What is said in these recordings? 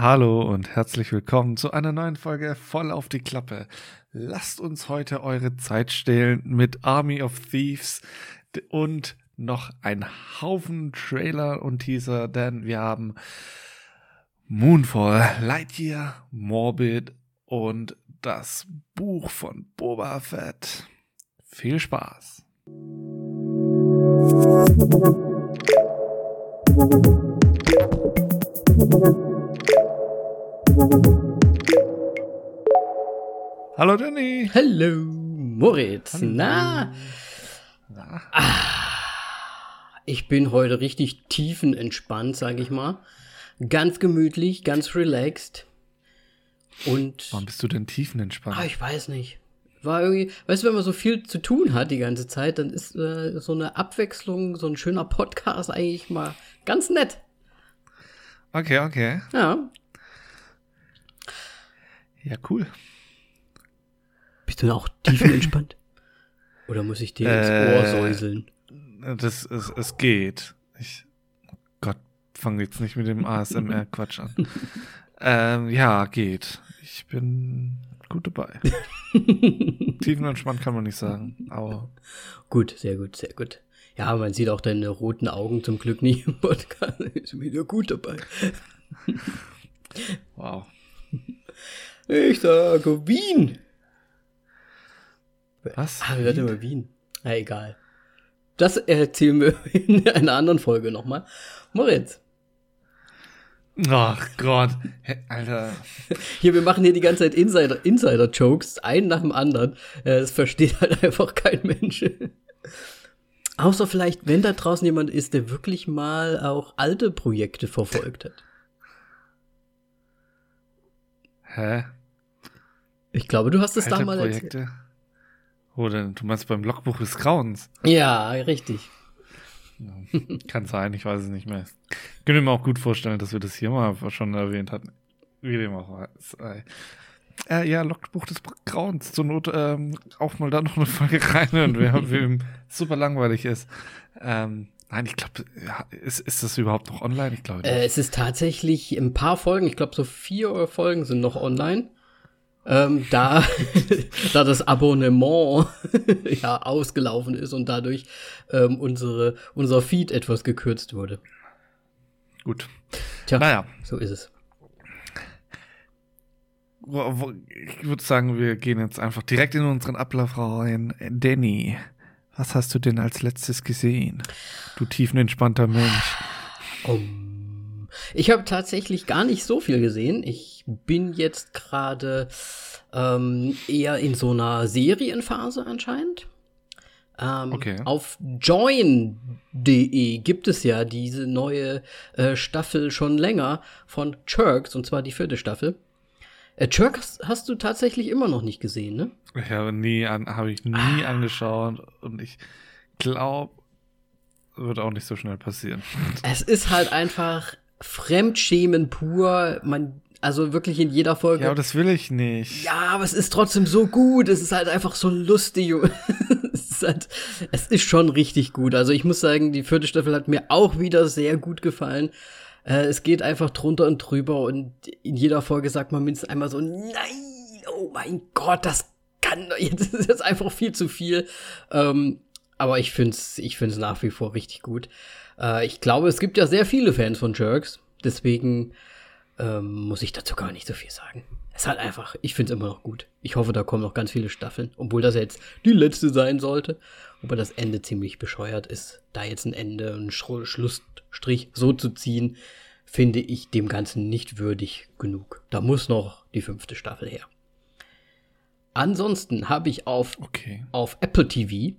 Hallo und herzlich willkommen zu einer neuen Folge voll auf die Klappe. Lasst uns heute eure Zeit stehlen mit Army of Thieves und noch ein Haufen Trailer und Teaser, denn wir haben Moonfall, Lightyear, Morbid und das Buch von Boba Fett. Viel Spaß! Hallo Danny. Hallo Moritz. Hallo. Na? Na? Ah, ich bin heute richtig tiefenentspannt, sage ich mal. Ganz gemütlich, ganz relaxed. Und. Warum bist du denn tiefenentspannt? Ah, ich weiß nicht. War irgendwie, weißt du, wenn man so viel zu tun hat die ganze Zeit, dann ist äh, so eine Abwechslung, so ein schöner Podcast eigentlich mal ganz nett. Okay, okay. Ja. Ja, cool. Bist du auch tiefenentspannt? Oder muss ich dir ins Ohr äh, säuseln? Das, es, es geht. Ich, oh Gott, fange jetzt nicht mit dem ASMR-Quatsch an. ähm, ja, geht. Ich bin gut dabei. Tiefenentspannt kann man nicht sagen, aber. Gut, sehr gut, sehr gut. Ja, man sieht auch deine roten Augen zum Glück nicht im Podcast. Ist wieder gut dabei. wow. Ich sage Wien. Was? Ah, wir immer Wien. Na, egal. Das erzählen wir in einer anderen Folge nochmal. Moritz. Ach Gott, Alter. Hier, wir machen hier die ganze Zeit Insider, Insider-Jokes, einen nach dem anderen. Es versteht halt einfach kein Mensch. Außer vielleicht, wenn da draußen jemand ist, der wirklich mal auch alte Projekte verfolgt hat. Hä? Ich glaube, du hast es damals Projekte? erzählt. Oder du meinst beim Logbuch des Grauens? Ja, richtig. Ja, kann sein, ich weiß es nicht mehr. Ich könnte mir auch gut vorstellen, dass wir das hier mal schon erwähnt hatten. Wie dem auch sei. Äh, ja, Logbuch des Grauens. Zur Not ähm, auch mal da noch eine Folge rein und wir haben, wem super langweilig ist. Ähm, nein, ich glaube, ja, ist, ist das überhaupt noch online? Ich glaube äh, Es ist tatsächlich ein paar Folgen, ich glaube so vier Folgen sind noch online ähm, da, da das Abonnement ja ausgelaufen ist und dadurch ähm, unsere, unser Feed etwas gekürzt wurde. Gut. Tja, naja. so ist es. Ich würde sagen, wir gehen jetzt einfach direkt in unseren Ablauf rein. Danny, was hast du denn als letztes gesehen? Du tiefenentspannter Mensch. Um ich habe tatsächlich gar nicht so viel gesehen. Ich bin jetzt gerade ähm, eher in so einer Serienphase anscheinend. Ähm, okay. Auf join.de gibt es ja diese neue äh, Staffel schon länger von Jerks, und zwar die vierte Staffel. Äh, Jerks hast du tatsächlich immer noch nicht gesehen, ne? Ich habe nie an, habe ich nie ah. angeschaut und ich glaube, wird auch nicht so schnell passieren. Es ist halt einfach Fremdschämen pur. Man, also wirklich in jeder Folge. Ja, aber das will ich nicht. Ja, aber es ist trotzdem so gut. Es ist halt einfach so lustig. es, ist halt, es ist schon richtig gut. Also ich muss sagen, die vierte Staffel hat mir auch wieder sehr gut gefallen. Äh, es geht einfach drunter und drüber und in jeder Folge sagt man mindestens einmal so, nein, oh mein Gott, das kann, jetzt ist jetzt einfach viel zu viel. Ähm, aber ich find's, ich find's nach wie vor richtig gut. Äh, ich glaube, es gibt ja sehr viele Fans von Jerks. Deswegen ähm, muss ich dazu gar nicht so viel sagen. Es ist halt einfach, ich finde es immer noch gut. Ich hoffe, da kommen noch ganz viele Staffeln, obwohl das jetzt die letzte sein sollte. Aber das Ende ziemlich bescheuert ist, da jetzt ein Ende, ein Sch Schlussstrich so zu ziehen, finde ich dem Ganzen nicht würdig genug. Da muss noch die fünfte Staffel her. Ansonsten habe ich auf, okay. auf Apple TV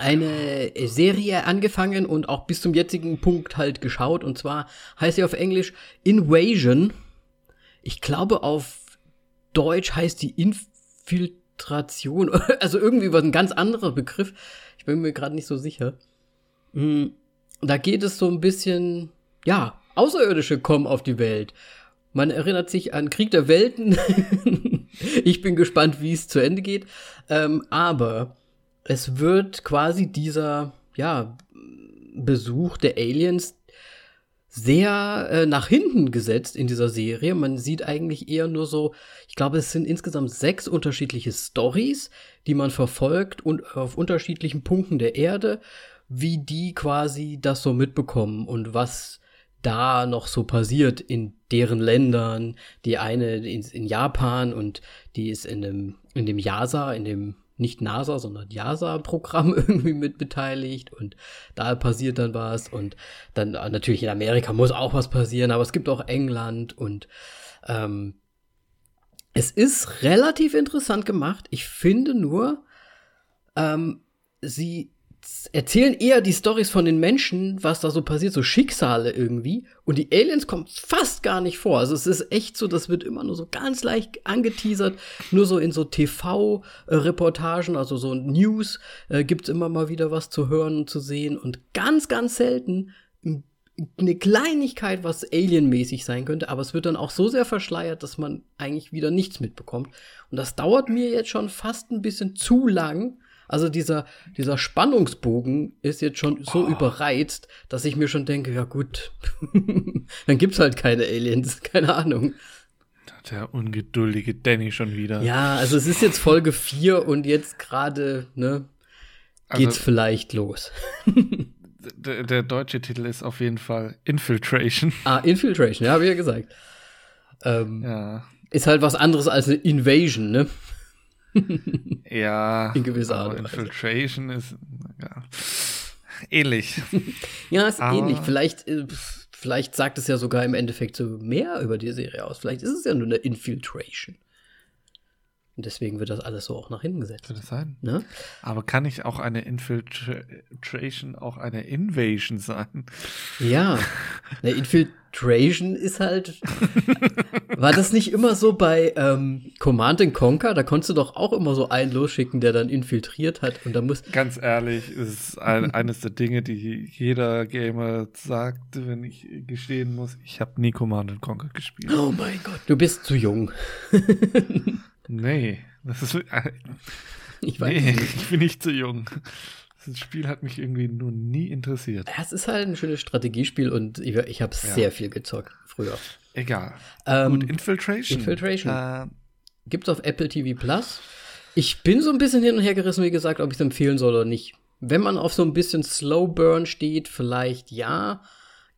eine Serie angefangen und auch bis zum jetzigen Punkt halt geschaut. Und zwar heißt sie auf Englisch Invasion. Ich glaube, auf Deutsch heißt die Infiltration. Also irgendwie was ein ganz anderer Begriff. Ich bin mir gerade nicht so sicher. Hm, da geht es so ein bisschen, ja, Außerirdische kommen auf die Welt. Man erinnert sich an Krieg der Welten. ich bin gespannt, wie es zu Ende geht. Ähm, aber es wird quasi dieser, ja, Besuch der Aliens sehr äh, nach hinten gesetzt in dieser Serie. Man sieht eigentlich eher nur so, ich glaube, es sind insgesamt sechs unterschiedliche Stories, die man verfolgt und auf unterschiedlichen Punkten der Erde, wie die quasi das so mitbekommen und was da noch so passiert in deren Ländern. Die eine in, in Japan und die ist in dem, in dem Yasa, in dem nicht NASA, sondern JASA-Programm irgendwie mit beteiligt und da passiert dann was und dann äh, natürlich in Amerika muss auch was passieren, aber es gibt auch England und ähm, es ist relativ interessant gemacht. Ich finde nur, ähm, sie erzählen eher die Stories von den Menschen, was da so passiert, so Schicksale irgendwie. Und die Aliens kommen fast gar nicht vor. Also es ist echt so, das wird immer nur so ganz leicht angeteasert. Nur so in so TV-Reportagen, also so News, äh, gibt's immer mal wieder was zu hören und zu sehen. Und ganz, ganz selten eine Kleinigkeit, was alienmäßig sein könnte, aber es wird dann auch so sehr verschleiert, dass man eigentlich wieder nichts mitbekommt. Und das dauert mir jetzt schon fast ein bisschen zu lang, also dieser, dieser Spannungsbogen ist jetzt schon so oh. überreizt, dass ich mir schon denke, ja gut, dann gibt's halt keine Aliens, keine Ahnung. Der ungeduldige Danny schon wieder. Ja, also es ist jetzt Folge 4 und jetzt gerade, ne, geht's also, vielleicht los. der, der, deutsche Titel ist auf jeden Fall Infiltration. Ah, Infiltration, ja, wie ja gesagt. Ähm, ja. Ist halt was anderes als eine Invasion, ne? Ja. In gewisser Art. Infiltration ist ja, ähnlich. ja, ist aber ähnlich. Vielleicht, äh, vielleicht sagt es ja sogar im Endeffekt so mehr über die Serie aus. Vielleicht ist es ja nur eine Infiltration. Und deswegen wird das alles so auch nach hinten gesetzt. Könnte sein. Ne? Aber kann nicht auch eine Infiltration auch eine Invasion sein? Ja. Eine Infiltration ist halt. war das nicht immer so bei ähm, Command Conquer? Da konntest du doch auch immer so einen losschicken, der dann infiltriert hat. Und da muss. Ganz ehrlich, es ist ein, eines der Dinge, die jeder Gamer sagt, wenn ich gestehen muss, ich habe nie Command Conquer gespielt. Oh mein Gott, du bist zu jung. Nee, das ist. Äh, ich weiß nee, nicht. ich bin nicht zu jung. Das Spiel hat mich irgendwie nur nie interessiert. Es ist halt ein schönes Strategiespiel und ich, ich habe ja. sehr viel gezockt früher. Egal. Ähm, und Infiltration. Infiltration. Äh, Gibt's auf Apple TV Plus. Ich bin so ein bisschen hin und her gerissen, wie gesagt, ob ich es empfehlen soll oder nicht. Wenn man auf so ein bisschen Slow Burn steht, vielleicht ja.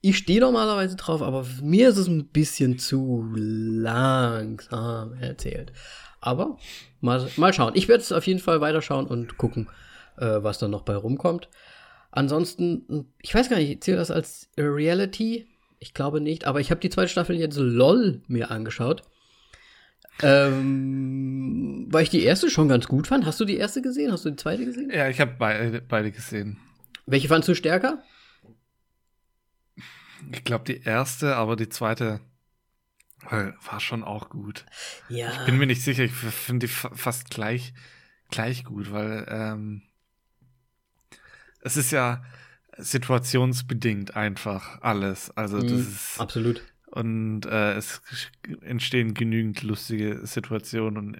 Ich stehe normalerweise drauf, aber mir ist es ein bisschen zu langsam erzählt. Aber mal, mal schauen. Ich werde es auf jeden Fall weiterschauen und gucken, äh, was dann noch bei rumkommt. Ansonsten, ich weiß gar nicht, zählt das als Reality? Ich glaube nicht, aber ich habe die zweite Staffel jetzt LOL mir angeschaut. Ähm, weil ich die erste schon ganz gut fand. Hast du die erste gesehen? Hast du die zweite gesehen? Ja, ich habe beide, beide gesehen. Welche fandst du stärker? Ich glaube die erste, aber die zweite war schon auch gut. Ja. Ich bin mir nicht sicher, ich finde die fast gleich, gleich gut, weil ähm, es ist ja situationsbedingt einfach alles. Also das mhm, ist absolut. Und äh, es entstehen genügend lustige Situationen und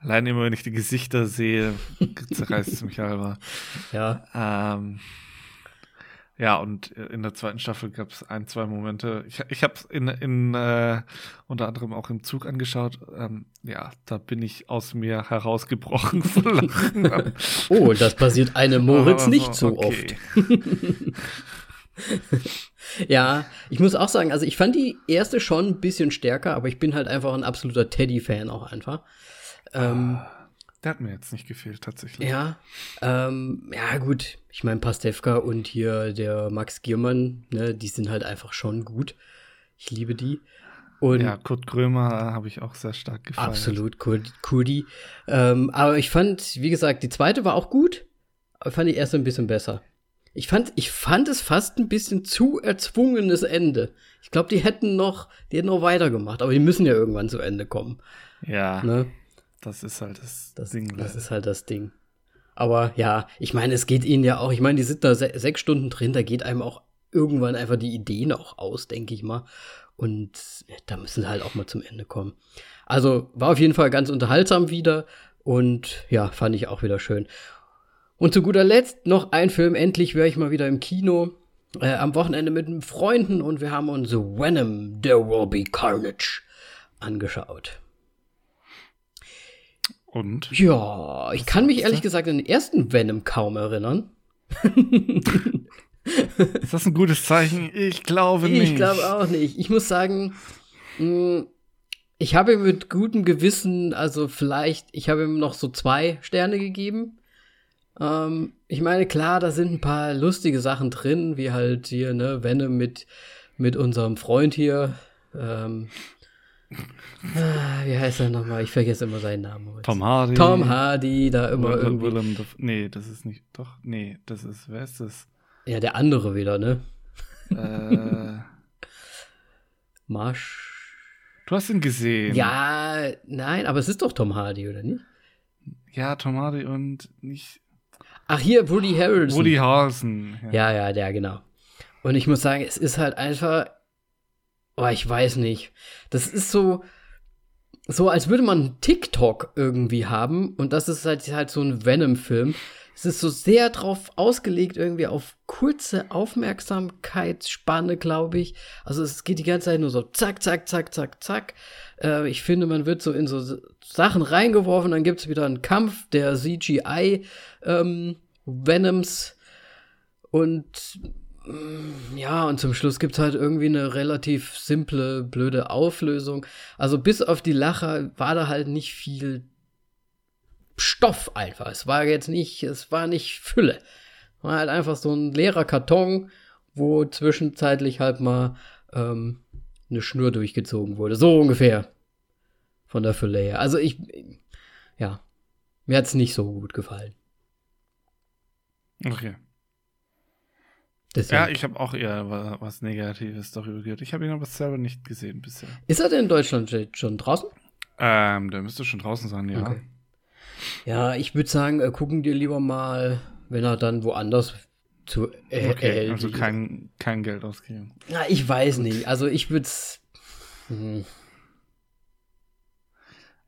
allein immer, wenn ich die Gesichter sehe, zerreißt es mich halber. Ja. Ähm, ja, und in der zweiten Staffel gab es ein, zwei Momente. Ich, ich habe es in, in äh, unter anderem auch im Zug angeschaut. Ähm, ja, da bin ich aus mir herausgebrochen von Lachen. oh, das passiert einem Moritz nicht so okay. oft. ja, ich muss auch sagen, also ich fand die erste schon ein bisschen stärker, aber ich bin halt einfach ein absoluter Teddy-Fan auch einfach. Ähm, ah. Der hat mir jetzt nicht gefehlt, tatsächlich. Ja, ähm, ja gut. Ich meine, Pastewka und hier der Max Giermann, ne, die sind halt einfach schon gut. Ich liebe die. Und ja, Kurt Krömer habe ich auch sehr stark gefallen. Absolut, Kurt, Kurdi. Ähm, aber ich fand, wie gesagt, die zweite war auch gut, aber ich fand die erste ein bisschen besser. Ich fand, ich fand es fast ein bisschen zu erzwungenes Ende. Ich glaube, die hätten noch, die hätten noch weitergemacht, aber die müssen ja irgendwann zu Ende kommen. Ja. Ne? Das ist halt das, das Ding. Das ist halt das Ding. Aber ja, ich meine, es geht ihnen ja auch, ich meine, die sind da se sechs Stunden drin, da geht einem auch irgendwann einfach die Ideen auch aus, denke ich mal. Und da müssen sie halt auch mal zum Ende kommen. Also war auf jeden Fall ganz unterhaltsam wieder und ja, fand ich auch wieder schön. Und zu guter Letzt noch ein Film, endlich wäre ich mal wieder im Kino. äh, am Wochenende mit Freunden und wir haben uns Venom, There Will Be Carnage angeschaut. Und? Ja, ich kann mich ehrlich gesagt an den ersten Venom kaum erinnern. Ist das ein gutes Zeichen? Ich glaube nicht. Ich glaube auch nicht. Ich muss sagen, mh, ich habe ihm mit gutem Gewissen, also vielleicht, ich habe ihm noch so zwei Sterne gegeben. Ähm, ich meine, klar, da sind ein paar lustige Sachen drin, wie halt hier, ne, Venom mit, mit unserem Freund hier. Ähm, wie heißt er nochmal? Ich vergesse immer seinen Namen. Heute. Tom Hardy. Tom Hardy, da immer Will, irgendwie. Willem, nee, das ist nicht. Doch, nee, das ist. Wer ist das? Ja, der andere wieder, ne? äh, Marsch. du hast ihn gesehen. Ja, nein, aber es ist doch Tom Hardy, oder nicht? Ja, Tom Hardy und nicht. Ach, hier, Woody Harrelson. Woody Harrelson. Ja, ja, der, genau. Und ich muss sagen, es ist halt einfach. Oh, ich weiß nicht. Das ist so. So, als würde man TikTok irgendwie haben. Und das ist halt, halt so ein Venom-Film. Es ist so sehr drauf ausgelegt, irgendwie auf kurze Aufmerksamkeitsspanne, glaube ich. Also es geht die ganze Zeit nur so zack, zack, zack, zack, zack. Äh, ich finde, man wird so in so Sachen reingeworfen, dann gibt es wieder einen Kampf der CGI ähm, Venoms und ja, und zum Schluss gibt es halt irgendwie eine relativ simple, blöde Auflösung. Also bis auf die Lacher war da halt nicht viel Stoff einfach. Es war jetzt nicht, es war nicht Fülle. War halt einfach so ein leerer Karton, wo zwischenzeitlich halt mal ähm, eine Schnur durchgezogen wurde. So ungefähr. Von der Fülle her. Also ich, ja, mir hat es nicht so gut gefallen. Okay. Deswegen. Ja, ich habe auch eher wa- was Negatives darüber gehört. Ich habe ihn aber selber nicht gesehen bisher. Ist er denn in Deutschland schon draußen? Ähm, der müsste schon draußen sein, ja. Okay. Ja, ich würde sagen, äh, gucken dir lieber mal, wenn er dann woanders zu äh, Okay, also kein, kein Geld ausgeben. Na, ich weiß nicht. Also ich würde es. Hm.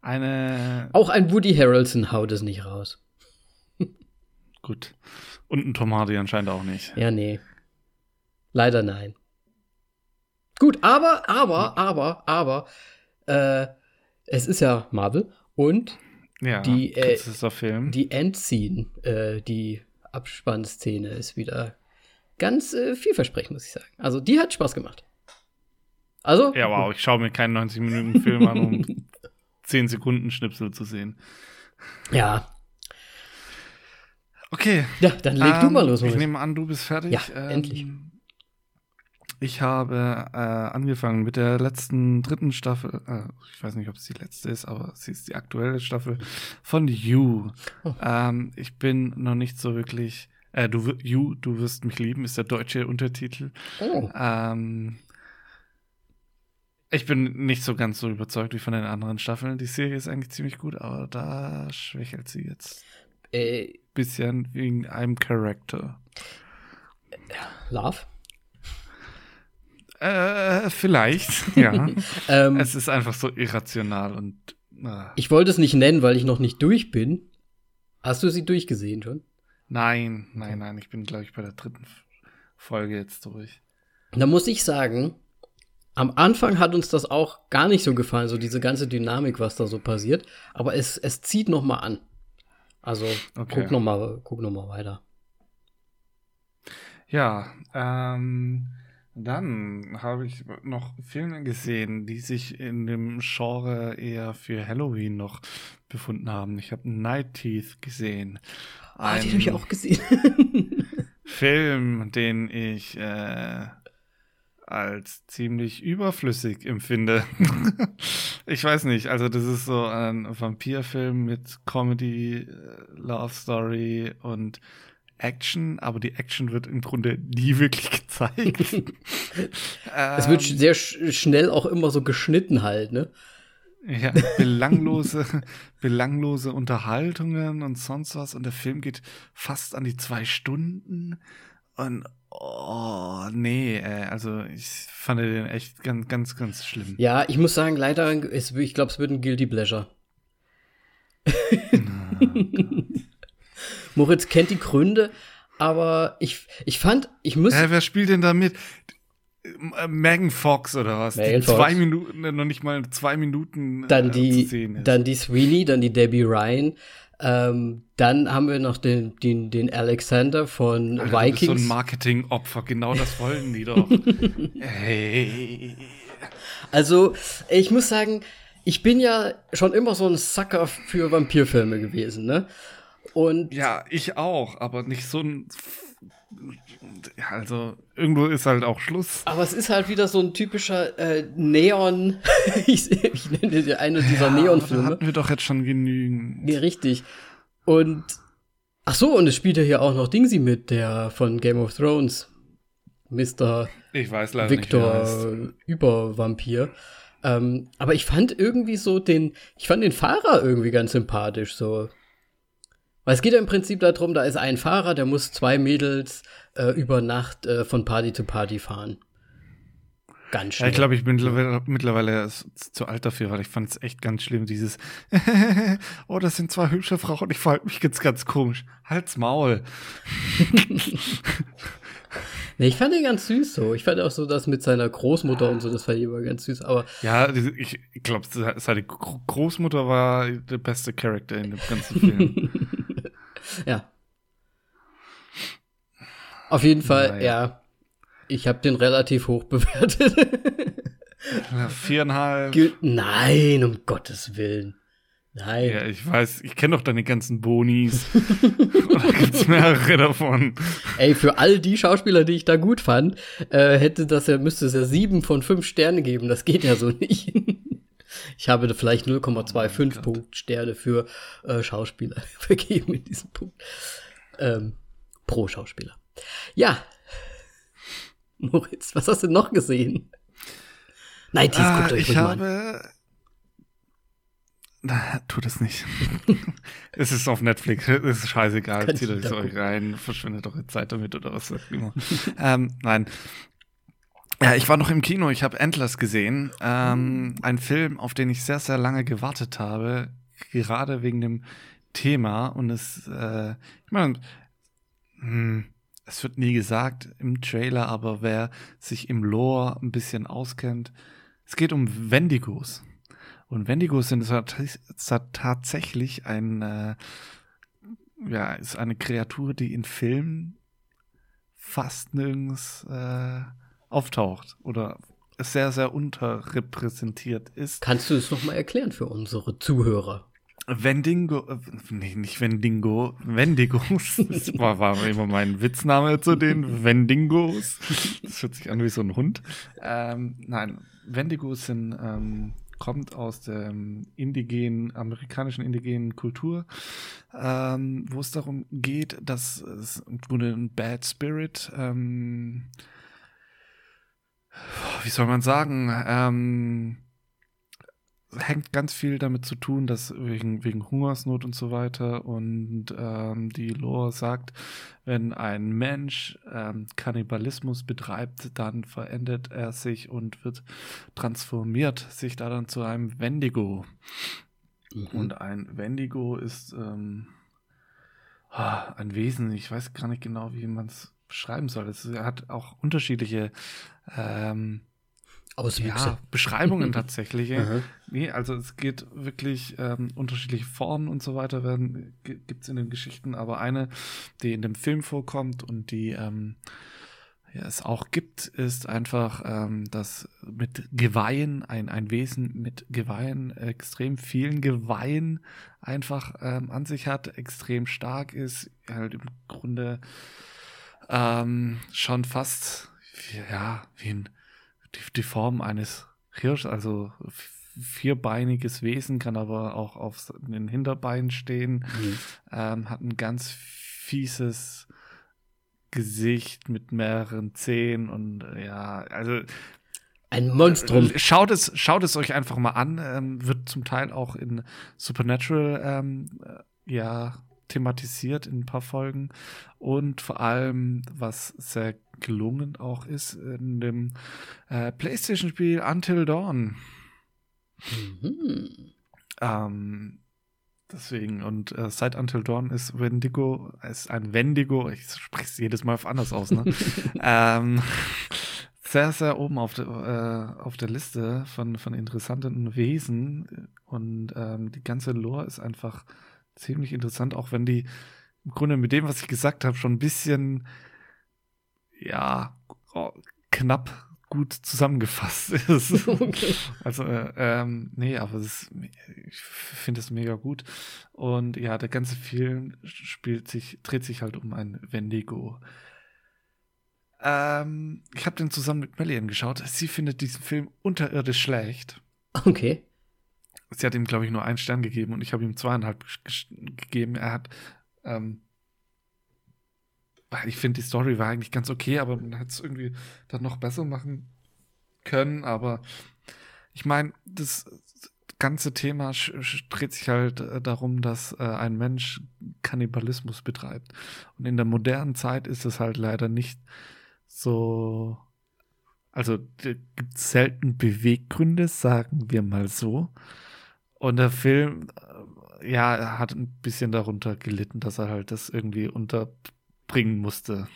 Eine. Auch ein Woody Harrelson haut es nicht raus. Gut. Und ein Tom Hardy anscheinend auch nicht. Ja, nee. Leider nein. Gut, aber, aber, aber, aber, äh, es ist ja Marvel und Ja, Die, äh, Film. die Endscene, äh, die Abspannszene ist wieder ganz äh, vielversprechend, muss ich sagen. Also die hat Spaß gemacht. Also, ja, wow, ich schaue mir keinen 90-Minuten-Film an, um 10 Sekunden Schnipsel zu sehen. ja, Okay. ja, dann leg du ähm, mal los. Ich nehme an, du bist fertig. Ja, Ähm, endlich. Ich habe äh, angefangen mit der letzten dritten Staffel. Äh, ich weiß nicht, ob es die letzte ist, aber sie ist die aktuelle Staffel von You. Oh. Ähm, ich bin noch nicht so wirklich. Äh, du, You, du wirst mich lieben, ist der deutsche Untertitel. Oh. Ähm, ich bin nicht so ganz so überzeugt wie von den anderen Staffeln. Die Serie ist eigentlich ziemlich gut, aber da schwächelt sie jetzt Äh, bisschen wegen einem Charakter. Love? Äh, vielleicht, ja. Ähm, es ist einfach so irrational und. Äh, ich wollte es nicht nennen, weil ich noch nicht durch bin. Hast du sie durchgesehen schon? nein, nein, nein, ich bin, glaube ich, bei der dritten Folge jetzt durch. Da muss ich sagen, am Anfang hat uns das auch gar nicht so gefallen, so diese ganze Dynamik, was da so passiert. Aber es, es zieht noch mal an. Also Okay. guck noch mal, guck noch mal weiter. Ja, ähm, dann habe ich noch Filme gesehen, die sich in dem Genre eher für Halloween noch befunden haben. Ich habe Night Teeth gesehen. Ah, die habe ich auch gesehen. Film, den ich äh, als ziemlich überflüssig empfinde. ich weiß nicht, also das ist so ein Vampirfilm mit Comedy, äh, Love Story und Action, aber die Action wird im Grunde nie wirklich gezeigt. es wird Ähm, sehr sch schnell auch immer so geschnitten halt, ne? Ja, belanglose, belanglose Unterhaltungen und sonst was. Und der Film geht fast an die zwei Stunden. Und oh, nee, äh, also ich fand den echt ganz, ganz, ganz schlimm. Ja, ich muss sagen, leider, ich glaube, es wird ein Guilty Pleasure. Moritz kennt die Gründe, Aber ich, ich fand, ich muss. Äh, wer spielt denn da mit? Äh, Megan Fox oder was? Megan die Fox. zwei Minuten, äh, noch nicht mal zwei Minuten dann äh, die, zu sehen ist. dann die Sweeney, dann die Debbie Ryan. Ähm, dann haben wir noch den, den, den Alexander von Alter, du bist so ein Vikings. Marketingopfer, genau das wollen die doch. hey. Also, ich muss sagen, ich bin ja schon immer so ein Sucker für Vampirfilme gewesen, ne? Und Ja, ich auch, aber nicht so ein. Also, irgendwo ist halt auch Schluss. aber es ist halt wieder so ein typischer äh, Neon. ich, ich nenne den eine dieser Ja, aber da Neonfilme. hatten wir doch jetzt schon genügend. Ja, richtig. Und ach so, und es spielt ja hier auch noch Dingsy mit, der von Game of Thrones. Mr. Ich weiß leider nicht, er. Victor Übervampir. Ähm, aber ich fand irgendwie so den, ich fand den Fahrer irgendwie ganz sympathisch, so. Weil es geht ja im Prinzip darum, da ist ein Fahrer, der muss zwei Mädels äh, über Nacht äh, von Party zu Party fahren. Ganz Ja, schnell. ich glaube, ich bin mittlerweile, zu alt dafür, weil ich fand es echt ganz schlimm, dieses Oh, das sind zwei hübsche Frauen, ich verhalte mich jetzt ganz komisch. Halt's Maul. nee, ich fand ihn ganz süß so. Ich fand auch so das mit seiner Großmutter und so, das fand ich immer ganz süß. Aber Ja, ich glaube, seine Gro- Großmutter war der beste Charakter in dem ganzen Film. Ja. Auf jeden Fall, Naja. ja. Ich habe den relativ hoch bewertet. Ja, Viereinhalb. Nein, um Gottes Willen. Nein. Ja, ich weiß, ich kenne doch deine ganzen Bonis. da gibt's mehrere davon. Ey, für all die Schauspieler, die ich da gut fand, äh, hätte das ja, müsste es ja sieben von fünf Sterne geben. Das geht ja so nicht. Ich habe da vielleicht 0,25 Gott. Punkt Sterne für äh, Schauspieler vergeben in diesem Punkt. Ähm, pro Schauspieler. Ja. Moritz, was hast du noch gesehen? Nein, dies Ah, guckt euch ich an. habe. Na, tut es nicht. es ist auf Netflix. Es ist scheißegal. Kannst Zieht euch so rein. Verschwendet eure Zeit damit oder was auch immer. ähm, nein. Ja, ich war noch im Kino. Ich habe Endless gesehen. Ähm, ein Film, auf den ich sehr, sehr lange gewartet habe. Gerade wegen dem Thema. Und es, äh, ich meine, hm, es wird nie gesagt im Trailer, aber wer sich im Lore ein bisschen auskennt, es geht um Wendigos. Und Wendigos sind tat- tat- tatsächlich ein, äh, ja, ist eine Kreatur, die in Filmen fast nirgends äh, auftaucht oder sehr, sehr unterrepräsentiert ist. Kannst du es noch mal erklären für unsere Zuhörer? Wendigo, äh, nee, nicht Wendingo, Wendigos. Das war, war immer mein Witzname zu den Wendigos. Das hört sich an wie so ein Hund. Ähm, nein, Wendigos sind, ähm, kommt aus der indigenen, amerikanischen indigenen Kultur, ähm, wo es darum geht, dass es im Grunde ein Bad Spirit, ähm, wie soll man sagen, ähm, hängt ganz viel damit zu tun, dass wegen, wegen Hungersnot und so weiter und ähm, die Lore sagt, wenn ein Mensch ähm, Kannibalismus betreibt, dann verändert er sich und wird transformiert, sich da dann zu einem Wendigo. Mhm. Und ein Wendigo ist ähm, ah, ein Wesen, ich weiß gar nicht genau, wie man es beschreiben soll. Es hat auch unterschiedliche ähm, Auswüchse. ja, Beschreibungen tatsächlich. Nee, also es geht wirklich ähm, unterschiedliche Formen und so weiter werden gibt es in den Geschichten, aber eine, die in dem Film vorkommt und die ähm, ja, es auch gibt, ist einfach, ähm, dass mit Geweihen, ein, ein Wesen mit Geweihen, extrem vielen Geweihen einfach ähm, an sich hat, extrem stark ist, halt im Grunde ähm, schon fast, ja, wie ein die, die Form eines Hirsch, also vierbeiniges Wesen, kann aber auch auf den Hinterbeinen stehen, Mhm. ähm, hat ein ganz fieses Gesicht mit mehreren Zähnen und äh, ja, also Ein Monstrum. Schaut es, schaut es euch einfach mal an. Ähm, wird zum Teil auch in Supernatural ähm, äh, ja thematisiert in ein paar Folgen und vor allem was sehr gelungen auch ist in dem äh, PlayStation-Spiel Until Dawn. Mhm. Ähm, Deswegen, und äh, Sight Until Dawn ist Wendigo, ist ein Wendigo, ich spreche es jedes Mal anders aus, ne? ähm, sehr, sehr oben auf, de, äh, auf der Liste von, von interessanten Wesen. Und ähm, die ganze Lore ist einfach ziemlich interessant, auch wenn die im Grunde mit dem, was ich gesagt habe, schon ein bisschen, ja, knapp gut zusammengefasst ist. Okay. Also, äh, ähm, nee, aber ist, ich finde es mega gut. Und ja, der ganze Film spielt sich, dreht sich halt um ein Wendigo. Ähm, ich habe den zusammen mit Melly geschaut. Sie findet diesen Film unterirdisch schlecht. Okay. Sie hat ihm, glaube ich, nur einen Stern gegeben und ich habe ihm zweieinhalb gegeben. Er hat, ähm, ich finde, die Story war eigentlich ganz okay, aber man hätte es irgendwie dann noch besser machen können. Aber ich meine, das ganze Thema dreht sich halt äh, darum, dass äh, ein Mensch Kannibalismus betreibt. Und in der modernen Zeit ist es halt leider nicht so. Also gibt selten Beweggründe, sagen wir mal so. Und der Film, äh, ja, hat ein bisschen darunter gelitten, dass er halt das irgendwie unterbringen musste.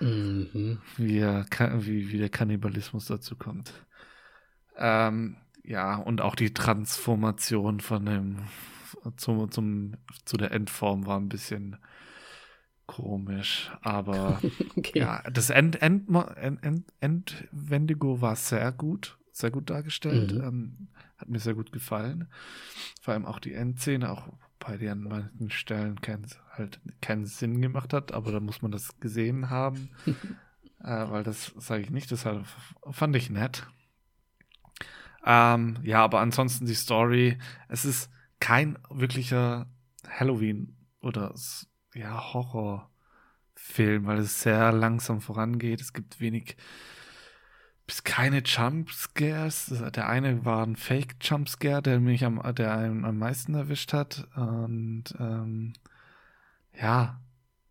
Mhm. Wie, er, wie, wie der Kannibalismus dazu kommt. Ähm, ja, und auch die Transformation von dem zum, zum, zu der Endform war ein bisschen komisch, aber okay. ja, das End, End, End, End, Endwendigo war sehr gut, sehr gut dargestellt. Mhm. Ähm, hat mir sehr gut gefallen. Vor allem auch die Endszene, auch bei der an manchen Stellen kein, halt keinen Sinn gemacht hat, aber da muss man das gesehen haben. äh, weil das sage ich nicht, deshalb fand ich nett. Ähm, ja, aber ansonsten die Story, es ist kein wirklicher Halloween oder ja, Horrorfilm, weil es sehr langsam vorangeht. Es gibt wenig keine Jumpscares. Der eine war ein Fake Jumpscare, der mich am, der einen am meisten erwischt hat. Und ähm, ja,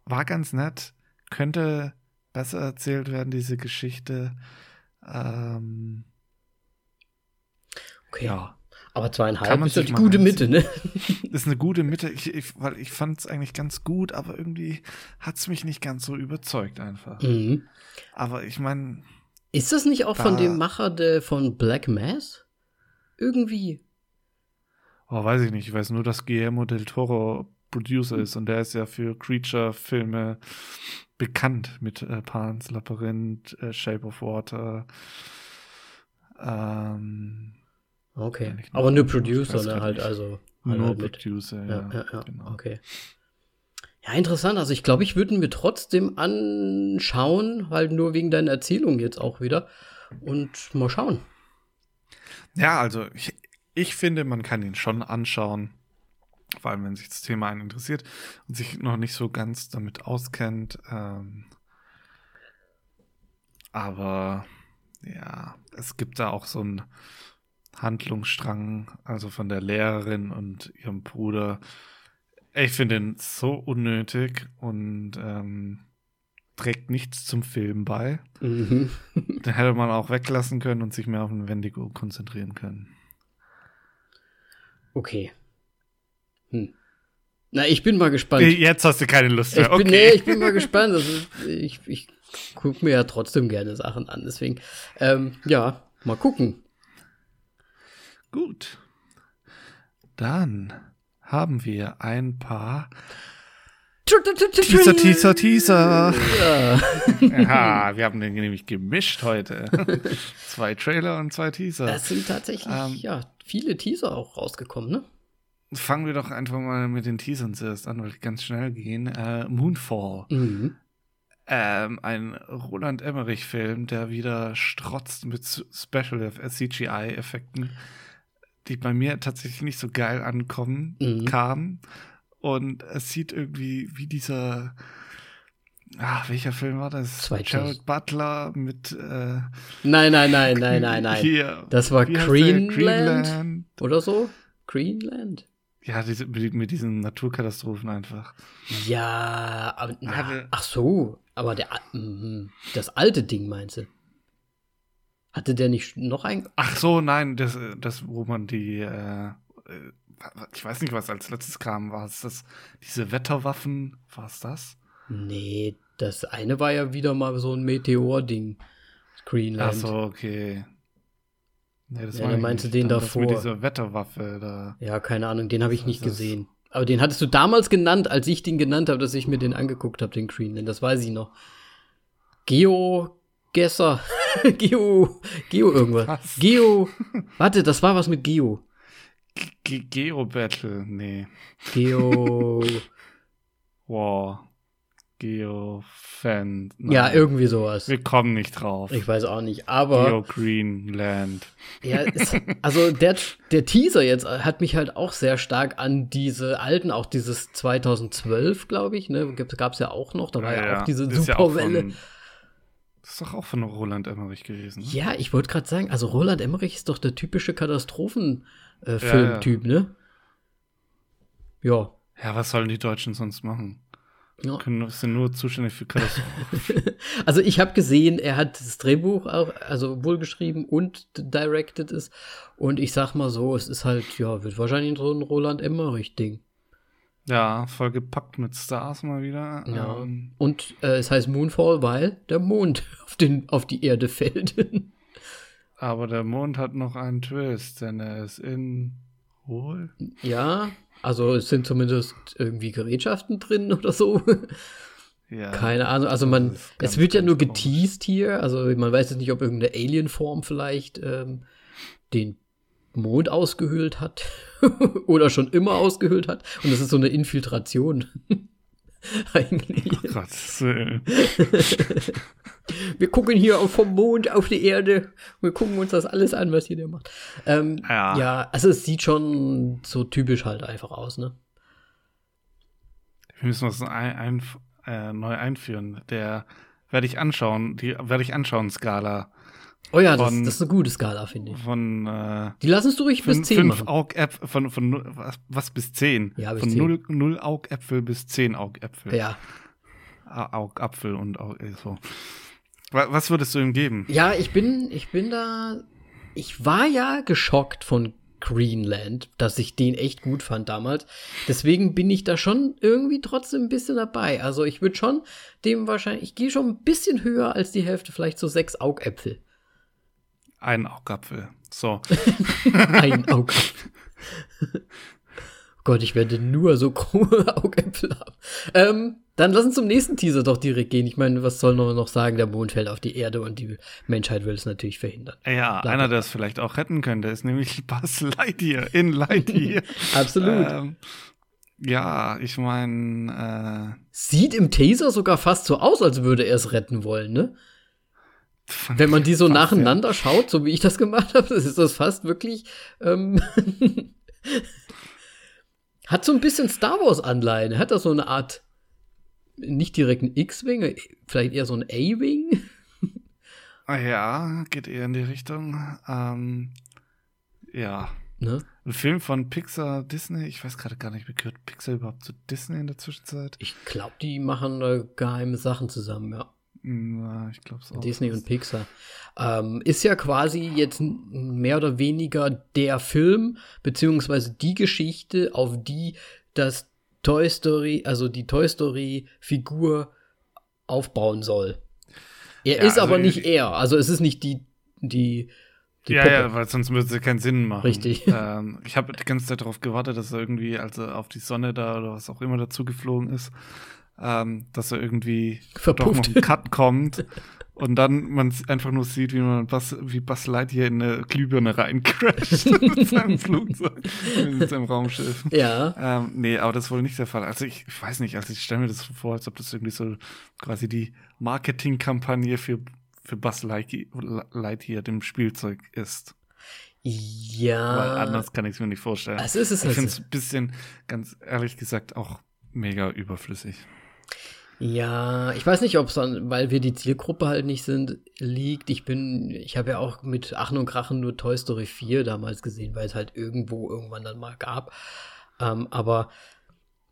war ganz nett. Könnte besser erzählt werden, diese Geschichte. Ähm, okay. Ja. Aber zweieinhalb ist eine gute Mitte, ne? Ist eine gute Mitte, ich, ich, weil ich fand es eigentlich ganz gut, aber irgendwie hat es mich nicht ganz so überzeugt einfach. Mhm. Aber ich meine, ist das nicht auch da, von dem Macher de, von Black Mass? Irgendwie. Oh, weiß ich nicht. Ich weiß nur, dass Guillermo del Toro Producer ist und der ist ja für Creature-Filme bekannt mit äh, Pan's Labyrinth, äh, Shape of Water. Ähm, okay. Aber nur Producer, ne? Halt, also. Nur halt Producer, ja. ja, ja, ja. Genau. Okay. Ja, interessant. Also ich glaube, ich würde mir trotzdem anschauen, halt nur wegen deiner Erzählung jetzt auch wieder. Und mal schauen. Ja, also ich, ich finde, man kann ihn schon anschauen. Vor allem, wenn sich das Thema einen interessiert und sich noch nicht so ganz damit auskennt. Ähm, aber ja, es gibt da auch so einen Handlungsstrang, also von der Lehrerin und ihrem Bruder, ich finde ihn so unnötig und ähm, trägt nichts zum Film bei. Mhm. Den hätte man auch weglassen können und sich mehr auf den Wendigo konzentrieren können. Okay. Hm. Na, ich bin mal gespannt. Jetzt hast du keine Lust mehr. Ich bin, okay. Nee, ich bin mal gespannt. Also ich ich gucke mir ja trotzdem gerne Sachen an. Deswegen, ähm, ja, mal gucken. Gut. Dann haben wir ein paar Teaser, Teaser, Teaser. Ja. ja, wir haben den nämlich gemischt heute. zwei Trailer und zwei Teaser. Es sind tatsächlich ähm, ja viele Teaser auch rausgekommen, ne? Fangen wir doch einfach mal mit den Teasern zuerst an, weil die ganz schnell gehen. Äh, Moonfall. Mhm. Ähm, ein Roland Emmerich-Film, der wieder strotzt mit Special CGI-Effekten die bei mir tatsächlich nicht so geil ankommen, mhm. kamen. Und es sieht irgendwie wie dieser, ach, welcher Film war das? Zweites. Jared Butler mit, äh, Nein, nein, nein, nein, nein, nein. Hier, das war Greenland, Greenland oder so? Greenland? Ja, diese, mit diesen Naturkatastrophen einfach. Ja, aber, na, ach so, aber der, mm, das alte Ding meinst du? Hatte der nicht noch ein? Ach so, nein, das, das wo man die, äh, ich weiß nicht, was als letztes kam. War es das, diese Wetterwaffen? War es das? Nee, das eine war ja wieder mal so ein Meteor-Ding. Greenland. Ach so, okay. Nee, das ja, war dann meinst du den dann davor? Mit dieser Wetterwaffe da. Ja, keine Ahnung, den habe ich nicht gesehen. Aber den hattest du damals genannt, als ich den genannt habe, dass ich mir den angeguckt habe, den Greenland. Das weiß ich noch. Geo Gesser. Geo. Geo irgendwas. Was? Geo. Warte, das war was mit Geo. Ge Geo Battle, nee. Geo. wow. Geo-Fan. Ja, irgendwie sowas. Wir kommen nicht drauf. Ich weiß auch nicht, aber. Geo Greenland. Ja, es, also der, der Teaser jetzt hat mich halt auch sehr stark an diese alten, auch dieses 2012, glaube ich, ne, gab es ja auch noch, da war ja, ja auch diese Superwelle. Ja das ist doch auch von Roland Emmerich gewesen. Ne? Ja, ich wollte gerade sagen, also Roland Emmerich ist doch der typische Katastrophen-Filmtyp, äh, ja, ne? Ja. Ja, was sollen die Deutschen sonst machen? Ja. Können, sind nur zuständig für Katastrophen. also ich habe gesehen, er hat das Drehbuch auch, also wohl geschrieben und directed es. Und ich sag mal so, es ist halt, ja, wird wahrscheinlich so ein Roland Emmerich-Ding. Ja, voll gepackt mit Stars mal wieder. Ja. Ähm, und äh, es heißt Moonfall, weil der Mond auf, den, auf die Erde fällt. Aber der Mond hat noch einen Twist, denn er ist in Hohl. Ja, also es sind zumindest irgendwie Gerätschaften drin oder so. Ja, Keine Ahnung. Also man, ganz, es wird ja nur geteased hier. Also man weiß jetzt nicht, ob irgendeine Alienform vielleicht ähm, den Mond ausgehöhlt hat oder schon immer ausgehöhlt hat. Und das ist so eine Infiltration. Eigentlich. Oh Gott. Wir gucken hier vom Mond auf die Erde. Wir gucken uns das alles an, was hier der macht. Ähm, ja. ja, also es sieht schon so typisch halt einfach aus, ne? Wir müssen was ein, ein, äh, neu einführen. Der werde ich anschauen, die werde ich anschauen, Skala. Oh ja, das, das, ist eine gute Skala, finde ich. Von, äh, Die lassen du ruhig bis 10 fünf Augäpfel, von, von, was, was bis 10? Ja, bis von 10. 0, 0 Augäpfel bis 10 Augäpfel. Ja. Augapfel und Aug, äh, so. Was würdest du ihm geben? Ja, ich bin, ich bin da, ich war ja geschockt von Greenland, dass ich den echt gut fand damals. Deswegen bin ich da schon irgendwie trotzdem ein bisschen dabei. Also ich würde schon dem wahrscheinlich, ich gehe schon ein bisschen höher als die Hälfte, vielleicht so sechs Augäpfel. Ein Augapfel. So. Ein Augapfel. oh Gott, ich werde nur so krumme Augäpfel haben. Ähm, dann lass uns zum nächsten Teaser doch direkt gehen. Ich meine, was soll man noch sagen? Der Mond fällt auf die Erde und die Menschheit will es natürlich verhindern. Ja, Bleib einer, der es vielleicht auch retten könnte, ist nämlich Buzz Lightyear in Lightyear. Absolut. Ähm, ja, ich meine. Äh, Sieht im Teaser sogar fast so aus, als würde er es retten wollen, ne? Wenn man die so nacheinander ja. schaut, so wie ich das gemacht habe, ist das fast wirklich. Ähm, hat so ein bisschen Star Wars-Anleihen. Hat das so eine Art, nicht direkt ein X-Wing, vielleicht eher so ein A-Wing? Ah ja, geht eher in die Richtung. Ähm, ja. Ne? Ein Film von Pixar, Disney. Ich weiß gerade gar nicht, wie gehört Pixar überhaupt zu Disney in der Zwischenzeit? Ich glaube, die machen äh, geheime Sachen zusammen, ja. Ja, ich glaube auch. Disney und Pixar. Ähm, ist ja quasi jetzt mehr oder weniger der Film, beziehungsweise die Geschichte, auf die das Toy Story, also die Toy Story-Figur aufbauen soll. Er ja, ist also aber nicht er. Also es ist nicht die, die, ja, Puppe. ja, weil sonst würde es keinen Sinn machen. Richtig. Ähm, ich habe die ganze Zeit darauf gewartet, dass er irgendwie, als er auf die Sonne da oder was auch immer dazu geflogen ist, ähm, dass er irgendwie Verpufft. doch noch ein Cut kommt und dann man einfach nur sieht, wie man Buzz, wie Buzz Lightyear in eine Glühbirne reincrasht mit seinem Flugzeug, mit seinem Raumschiff. Ja. Ähm, nee, aber das ist wohl nicht der Fall. Also ich, ich weiß nicht, also ich stelle mir das vor, als ob das irgendwie so quasi die Marketingkampagne für, für Buzz Lightyear, dem Spielzeug ist. Ja. Weil anders kann ich es mir nicht vorstellen. Also ist es ich finde es ein bisschen, ganz ehrlich gesagt, auch mega überflüssig. Ja, ich weiß nicht, ob es dann, weil wir die Zielgruppe halt nicht sind, liegt. Ich bin, ich habe ja auch mit Achen und Krachen nur Toy Story 4 damals gesehen, weil es halt irgendwo irgendwann dann mal gab. Ähm, aber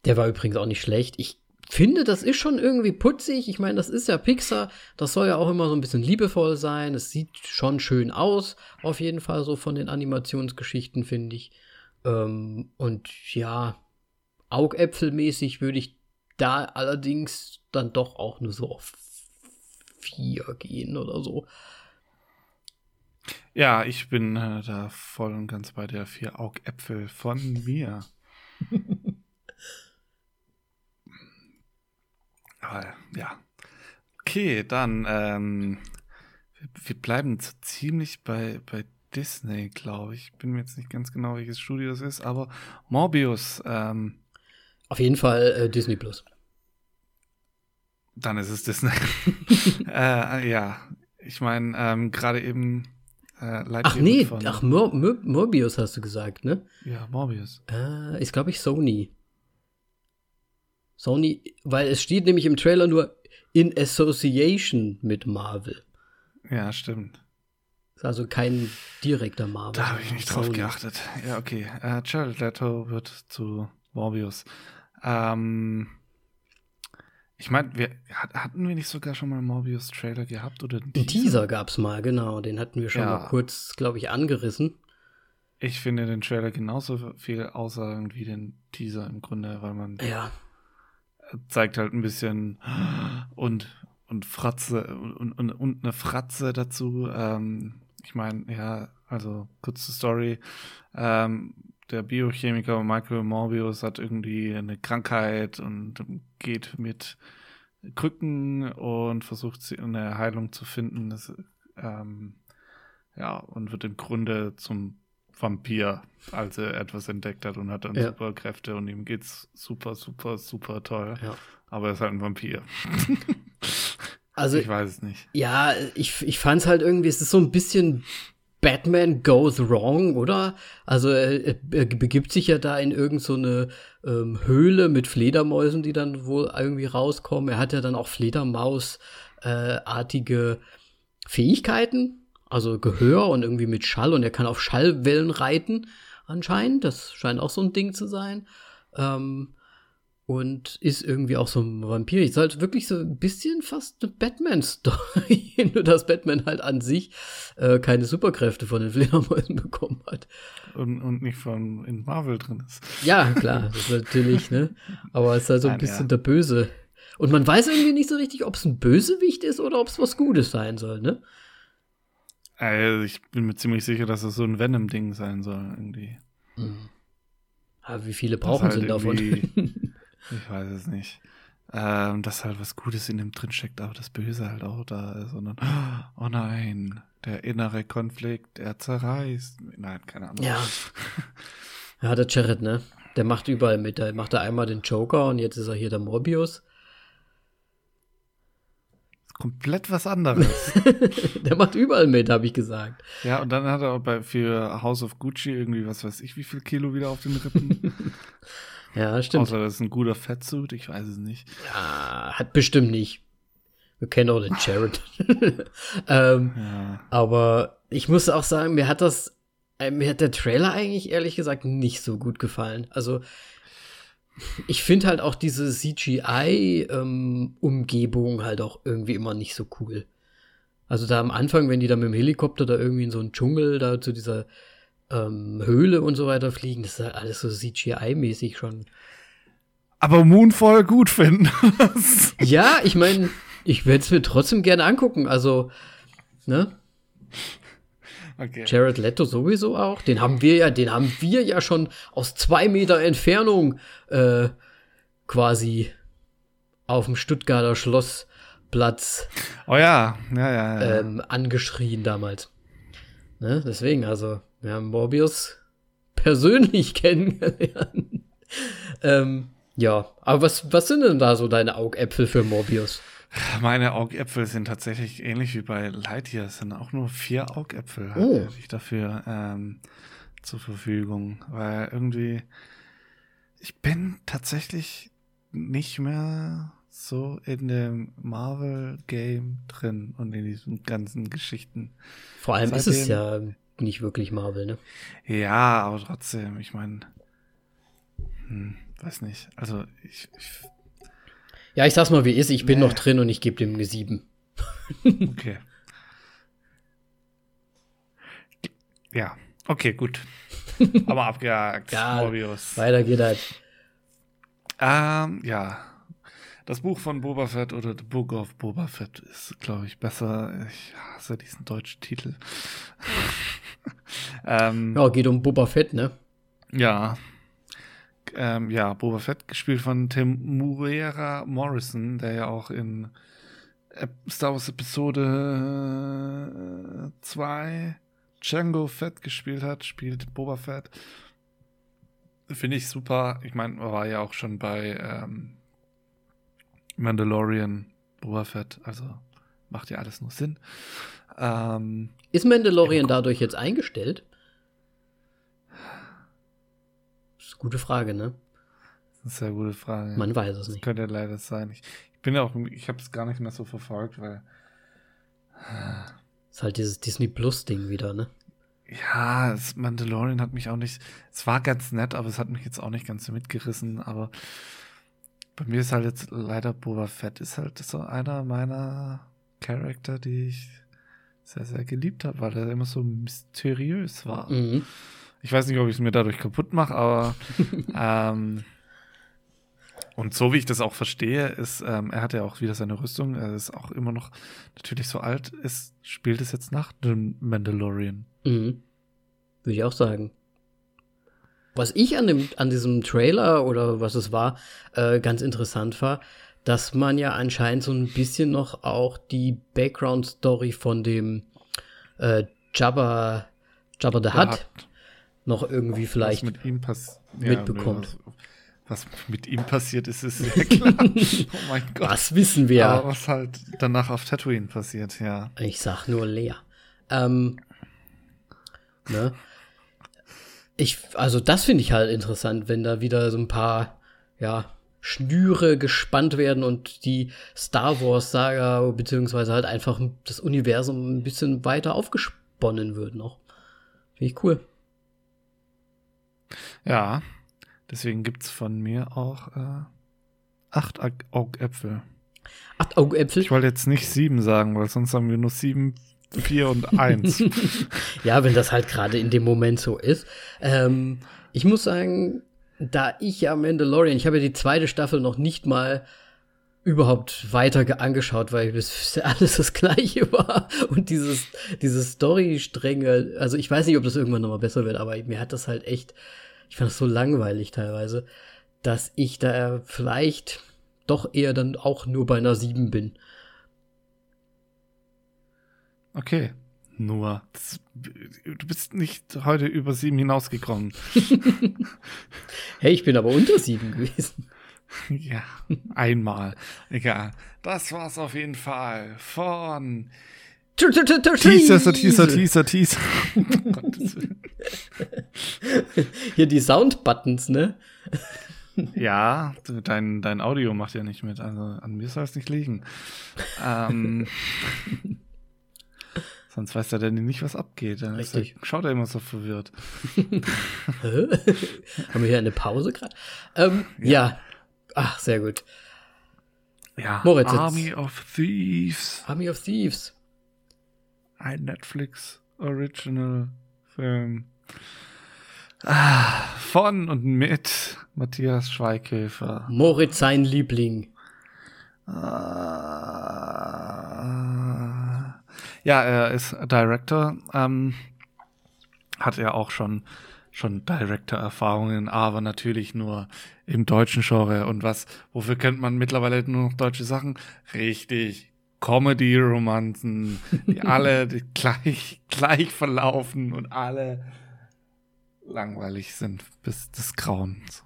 der war übrigens auch nicht schlecht. Ich finde, das ist schon irgendwie putzig. Ich meine, das ist ja Pixar. Das soll ja auch immer so ein bisschen liebevoll sein. Es sieht schon schön aus. Auf jeden Fall so von den Animationsgeschichten, finde ich. Ähm, und ja, Augäpfelmäßig würde ich da allerdings dann doch auch nur so auf vier gehen oder so. Ja, ich bin äh, da voll und ganz bei der vier Augäpfel von mir. Aber, ja. Okay, dann, ähm, wir, bleiben so ziemlich bei, bei Disney, glaube ich. Bin mir jetzt nicht ganz genau, welches Studio das ist, aber Morbius. Ähm, Auf jeden Fall äh, Disney Plus. Dann ist es Disney. äh, ja, ich meine, ähm, gerade eben äh, Ach nee, von, ach Mor Mor Morbius hast du gesagt, ne? Ja, Morbius. Äh, ist, glaube ich, Sony. Sony, weil es steht nämlich im Trailer nur in Association mit Marvel. Ja, stimmt. Ist also kein direkter Marvel. Da habe ich nicht Sony. drauf geachtet. Ja, okay. Äh, Jared Leto wird zu Morbius. Ähm, ich meine, wir hatten wir nicht sogar schon mal einen Morbius-Trailer gehabt oder einen Teaser? Teaser gab es mal, genau. Den hatten wir schon ja. mal kurz, glaube ich, angerissen. Ich finde den Trailer genauso viel aussagend wie den Teaser im Grunde, weil man ja. zeigt halt ein bisschen und und Fratze und, und, und eine Fratze dazu. Ähm, ich meine, ja, also kurze Story. Ähm, der Biochemiker Michael Morbius hat irgendwie eine Krankheit und geht mit Krücken und versucht eine Heilung zu finden. Das, ähm, ja, und wird im Grunde zum Vampir, als er etwas entdeckt hat und hat dann ja. Superkräfte und ihm geht's super, super, super toll. Ja. Aber er ist halt ein Vampir. Also, ich weiß es nicht. Ja, ich, ich fand es halt irgendwie, es ist so ein bisschen Batman Goes Wrong, oder? Also er, er begibt sich ja da in irgendeine so ähm, Höhle mit Fledermäusen, die dann wohl irgendwie rauskommen. Er hat ja dann auch Fledermaus-artige äh, Fähigkeiten, also Gehör und irgendwie mit Schall und er kann auf Schallwellen reiten anscheinend. Das scheint auch so ein Ding zu sein. Ähm, und ist irgendwie auch so ein Vampir. Ich halt wirklich so ein bisschen fast eine Batman-Story, nur dass Batman halt an sich äh, keine Superkräfte von den Fledermäusen bekommen hat. Und, und nicht von in Marvel drin ist. Ja, klar, das ist natürlich, ne? Aber es ist halt so ein Nein, bisschen ja. der Böse. Und man weiß irgendwie nicht so richtig, ob es ein Bösewicht ist oder ob es was Gutes sein soll, ne? Also ich bin mir ziemlich sicher, dass es so ein Venom-Ding sein soll, irgendwie. Mhm. Aber wie viele brauchen halt sie davon? Ich weiß es nicht. Ähm, dass halt was Gutes in dem drin steckt, aber das Böse halt auch da ist. Sondern, oh nein, der innere Konflikt, er zerreißt. Nein, keine Ahnung. Ja. Ja, der Jared, ne? Der macht überall mit. Der macht da einmal den Joker und jetzt ist er hier der Morbius. Komplett was anderes. der macht überall mit, habe ich gesagt. Ja, und dann hat er auch bei, für House of Gucci irgendwie, was weiß ich, wie viel Kilo wieder auf den Rippen. Ja, stimmt. Außer das ist ein guter Fettsuit, ich weiß es nicht. Ja, hat bestimmt nicht. Wir kennen auch den Jared. ähm, ja. Aber ich muss auch sagen, mir hat das, äh, mir hat der Trailer eigentlich ehrlich gesagt nicht so gut gefallen. Also, ich finde halt auch diese CGI-Umgebung ähm, halt auch irgendwie immer nicht so cool. Also da am Anfang, wenn die da mit dem Helikopter da irgendwie in so einen Dschungel da zu dieser ähm, Höhle und so weiter fliegen. Das ist halt alles so CGI-mäßig schon. Aber Moonfall gut finden. ja, ich meine, ich werde es mir trotzdem gerne angucken. Also, ne? Okay. Jared Leto sowieso auch. Den haben wir ja, den haben wir ja schon aus zwei Meter Entfernung äh, quasi auf dem Stuttgarter Schlossplatz. Oh ja, ja, ja. ja. Ähm, angeschrien damals. Ne? Deswegen, also, wir haben Morbius persönlich kennengelernt. ähm, ja, aber was, was sind denn da so deine Augäpfel für Morbius? Meine Augäpfel sind tatsächlich ähnlich wie bei Lightyear. Es sind auch nur vier Augäpfel oh. habe ich dafür ähm, zur Verfügung. Weil irgendwie, ich bin tatsächlich nicht mehr so in dem Marvel-Game drin und in diesen ganzen Geschichten. Vor allem Seitdem, ist es ja nicht wirklich Marvel, ne? Ja, aber trotzdem, ich meine, hm, weiß nicht. Also ich, ich Ja, ich sag's mal, wie ist. Ich bin nee. noch drin und ich gebe dem eine 7. okay. Ja, okay, gut. Aber abgehakt. Ja, Morbius. Weiter geht halt. Ähm, ja. Das Buch von Boba Fett oder The Book of Boba Fett ist, glaube ich, besser. Ich hasse diesen deutschen Titel. ähm, Ja, geht um Boba Fett, ne? ja. Ähm, ja, Boba Fett, gespielt von Tim Murera Morrison, der ja auch in Star Wars Episode 2 Django Fett gespielt hat, spielt Boba Fett. Finde ich super. Ich meine, er war ja auch schon bei ähm, Mandalorian Boba Fett, also macht ja alles nur Sinn. Ähm, Ist Mandalorian dadurch jetzt eingestellt? Das ist eine gute Frage, ne? das ist eine sehr gute Frage. Man weiß es das nicht. könnte ja leider sein. Ich, ich bin ja auch, ich habe es gar nicht mehr so verfolgt, weil Ist halt dieses Disney Plus Ding wieder, ne? Ja, das Mandalorian hat mich auch nicht. Es war ganz nett, aber es hat mich jetzt auch nicht ganz so mitgerissen. Aber bei mir ist halt jetzt leider Boba Fett ist halt so einer meiner Charakter, die ich sehr, sehr geliebt habe, weil er immer so mysteriös war. Mhm. Ich weiß nicht, ob ich es mir dadurch kaputt mache, aber ähm, und so wie ich das auch verstehe, ist, ähm, er hat ja auch wieder seine Rüstung, er ist auch immer noch natürlich so alt, ist, spielt es jetzt nach dem Mandalorian. Mhm. Würde ich auch sagen. Was ich an, dem, an diesem Trailer oder was es war, äh, ganz interessant war, dass man ja anscheinend so ein bisschen noch auch die Background-Story von dem äh, Jabba, Jabba the Der Hutt hat noch irgendwie vielleicht. mit pass mitbekommt. nö, was, was mit ihm passiert ist, ist sehr klar. oh mein Gott. Was wissen wir? Aber was halt danach auf Tatooine passiert, ja. Ich sag nur leer. Ähm, ne? Ich, also das finde ich halt interessant, wenn da wieder so ein paar, ja, Schnüre gespannt werden und die Star Wars Saga beziehungsweise halt einfach das Universum ein bisschen weiter aufgesponnen wird noch. Finde ich cool. Ja, deswegen gibt's von mir auch äh, acht Aug- Augäpfel. Acht Augäpfel. Ich wollte jetzt nicht sieben sagen, weil sonst haben wir nur sieben, vier und eins. Ja, wenn das halt gerade in dem Moment so ist. Ähm, ich muss sagen, da ich ja Mandalorian, ich habe ja die zweite Staffel noch nicht mal überhaupt weiter ge- angeschaut, weil bis alles das gleiche war und dieses diese Story-Stränge, also ich weiß nicht, ob das irgendwann noch mal besser wird, aber mir hat das halt echt, ich fand das so langweilig teilweise, dass ich da vielleicht doch eher dann auch nur bei einer 7 bin. Okay. Nur, das, du bist nicht heute über sieben hinausgekommen. Hey, ich bin aber unter 7 gewesen. Ja, einmal. Egal. Das war's auf jeden Fall von Teaser, Teaser, Teaser, Teaser. Hier die Sound-Buttons, ne? ja, dein, dein Audio macht ja nicht mit. Also an mir soll es nicht liegen. Ähm, sonst weiß der Danny nicht, was abgeht. Dann ist er, Richtig. schaut er immer so verwirrt. Haben wir hier eine Pause gerade? Ähm, ja. Ach, sehr gut. Ja, Moritz, jetzt- Army of Thieves. Army of Thieves. Ein Netflix Original Film. Ah, von und mit Matthias Schweighöfer. Moritz sein Liebling. Ah, ja, er ist Director. Ähm, hat er auch schon schon Director-Erfahrungen, aber natürlich nur im deutschen Genre. Und was, wofür kennt man mittlerweile nur noch deutsche Sachen? Richtig. Comedy-Romanzen, die alle gleich, gleich verlaufen und alle langweilig sind bis des Grauens.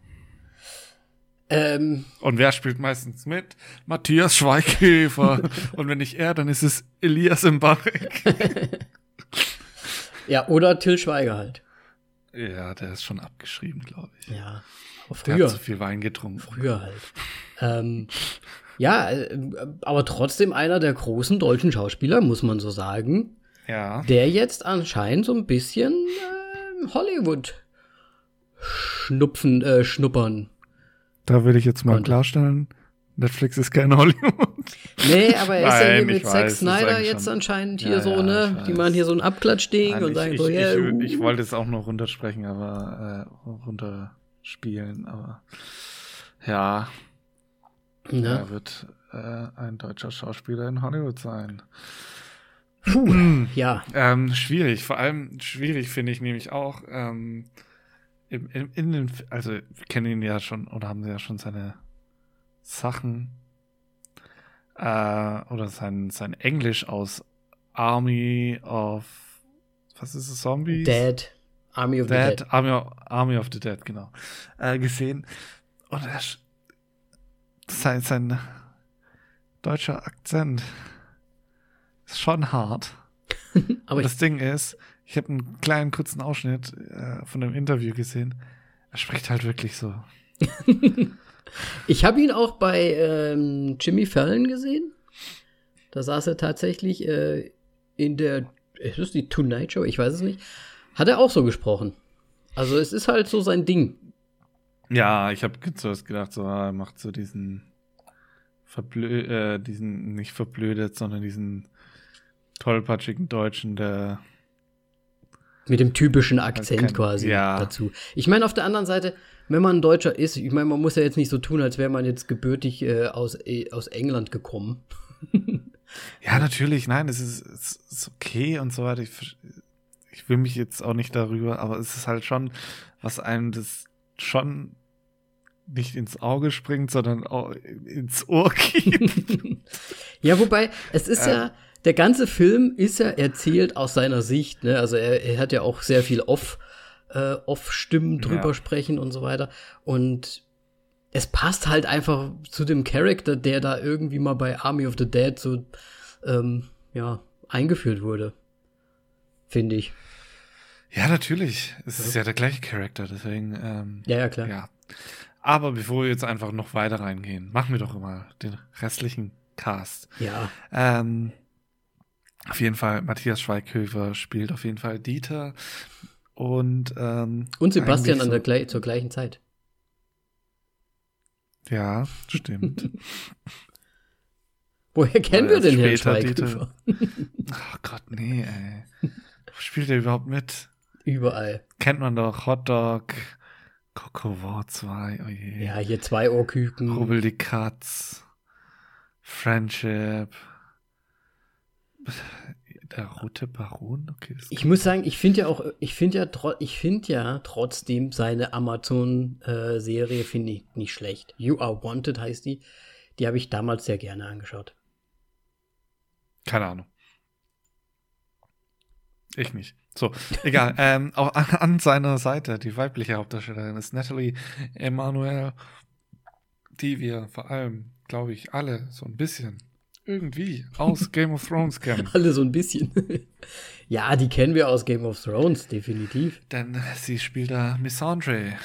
Ähm, Und wer spielt meistens mit? Matthias Schweighöfer. und wenn nicht er, dann ist es Elias Mbarek. ja, oder Till Schweiger halt. ja, der ist schon abgeschrieben, glaube ich. Ja. Aber Der früher. hat zu viel Wein getrunken. Früher halt. ähm, ja, äh, aber trotzdem einer der großen deutschen Schauspieler, muss man so sagen, Ja. der jetzt anscheinend so ein bisschen äh, Hollywood schnupfen, äh, schnuppern. Da will ich jetzt mal Und- klarstellen, Netflix ist kein Hollywood. Nee, aber er ist ja hier Nein, mit Zack Snyder jetzt schon- anscheinend hier Ja, so, ja, ne? ich Die machen hier so ein Abklatschding Nein, und ich, sagen ich, so, ja, ich, ich uh. wollte es auch noch runtersprechen, aber äh, runterspielen, aber ja, Ne? er wird äh, ein deutscher Schauspieler in Hollywood sein. Puh, ja. Ähm, schwierig, vor allem schwierig finde ich nämlich auch, ähm, im, im, in den, also wir kennen ihn ja schon oder haben ja schon seine Sachen äh, oder sein, sein Englisch aus Army of was ist es, Zombies? Dead. Army of the Dead, Dead. Army, of, Army of the Dead, genau. Äh, gesehen. Und er, sein, sein deutscher Akzent ist schon hart. Aber Und das Ding ist, ich habe einen kleinen kurzen Ausschnitt äh, von dem Interview gesehen. Er spricht halt wirklich so. ich habe ihn auch bei ähm, Jimmy Fallon gesehen. Da saß er tatsächlich äh, in der, ist das die Tonight Show? Ich weiß es nicht. Hat er auch so gesprochen. Also es ist halt so sein Ding. Ja, ich habe zuerst gedacht, so, er macht so diesen verblö äh, diesen nicht verblödet, sondern diesen tollpatschigen Deutschen, der Mit dem typischen Akzent kein- quasi ja. dazu. Ich meine, auf der anderen Seite, wenn man ein Deutscher ist, ich meine, man muss ja jetzt nicht so tun, als wäre man jetzt gebürtig äh, aus, äh, aus England gekommen. Ja, natürlich, nein, es ist, es ist okay und so weiter. Ich, ich will mich jetzt auch nicht darüber, aber es ist halt schon, was einem das schon nicht ins Auge springt, sondern auch ins Ohr geht. Ja, wobei, es ist Äh. ja, der ganze Film ist ja erzählt aus seiner Sicht, ne? Also er, er hat ja auch sehr viel Off, äh, Off-Stimmen drüber Ja. sprechen und so weiter. Und es passt halt einfach zu dem Charakter, der da irgendwie mal bei Army of the Dead so, ähm, ja, eingeführt wurde. Finde ich. ja, natürlich. Es ist ja der gleiche Charakter, deswegen, ähm, Ja, ja, klar. ja. Aber bevor wir jetzt einfach noch weiter reingehen, machen wir doch immer den restlichen Cast. Ja. Ähm, auf jeden Fall, Matthias Schweighöfer spielt auf jeden Fall Dieter und ähm, Und Sebastian an der so- zur gleichen Zeit. Ja, stimmt. Woher kennen wir denn Herrn Schweighöfer? Ach Gott, nee, ey. Wo spielt er überhaupt mit? Überall. Kennt man doch Hotdog, Coco War 2, oh je. Ja, hier zwei Ohrküken. Rubbel die Katz, Friendship, der rote Baron, okay. Ich muss sagen, ich finde ja auch, ich finde ja, ich finde ja trotzdem seine Amazon-Serie finde ich nicht schlecht. You Are Wanted heißt die. Die habe ich damals sehr gerne angeschaut. Keine Ahnung. Ich nicht. So, egal. ähm, auch an, an seiner Seite, die weibliche Hauptdarstellerin ist Natalie Emanuel, die wir vor allem, glaube ich, alle so ein bisschen irgendwie aus Game of Thrones kennen. Alle so ein bisschen. ja, die kennen wir aus Game of Thrones, definitiv. Denn sie spielt da Missandre.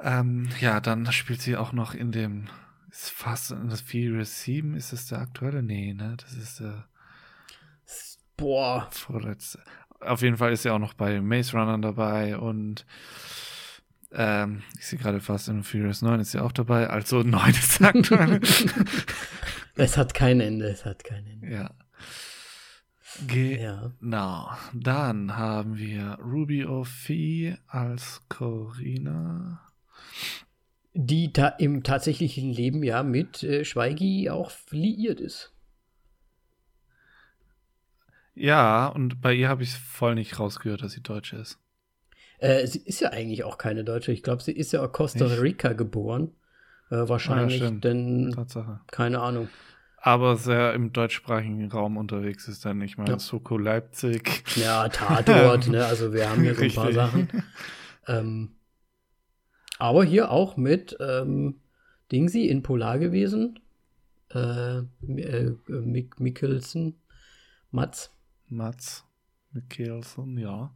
Ähm, ja, dann spielt sie auch noch in dem, ist fast in das Furious 7, ist das der aktuelle? Nee, ne? Das ist der Boah, vorletzte. Auf jeden Fall ist sie auch noch bei Maze Runner dabei und ähm, ich sehe gerade fast in Furious 9 ist sie auch dabei. Also 9 ist der aktuelle. es hat kein Ende, es hat kein Ende. ja. Ge Ja. Genau. Dann haben wir Ruby O'Fee als Corina. Die ta im tatsächlichen Leben ja mit äh, Schweigi auch liiert ist. Ja, und bei ihr habe ich voll nicht rausgehört, dass sie Deutsche ist. Äh, sie ist ja eigentlich auch keine Deutsche. Ich glaube, sie ist ja aus Costa Nicht? Rica geboren. Äh, wahrscheinlich, stimmt. denn Tatsache. keine Ahnung. Aber sehr im deutschsprachigen Raum unterwegs ist dann nicht mal Ja. Soko Leipzig. Ja, Tatort, ne? Also wir haben hier so ein paar. Sachen. Ähm, aber hier auch mit ähm, Dingsy in Polar gewesen. Äh, äh, Mick Mikkelsen, Mats. Mats Mikkelsen, ja.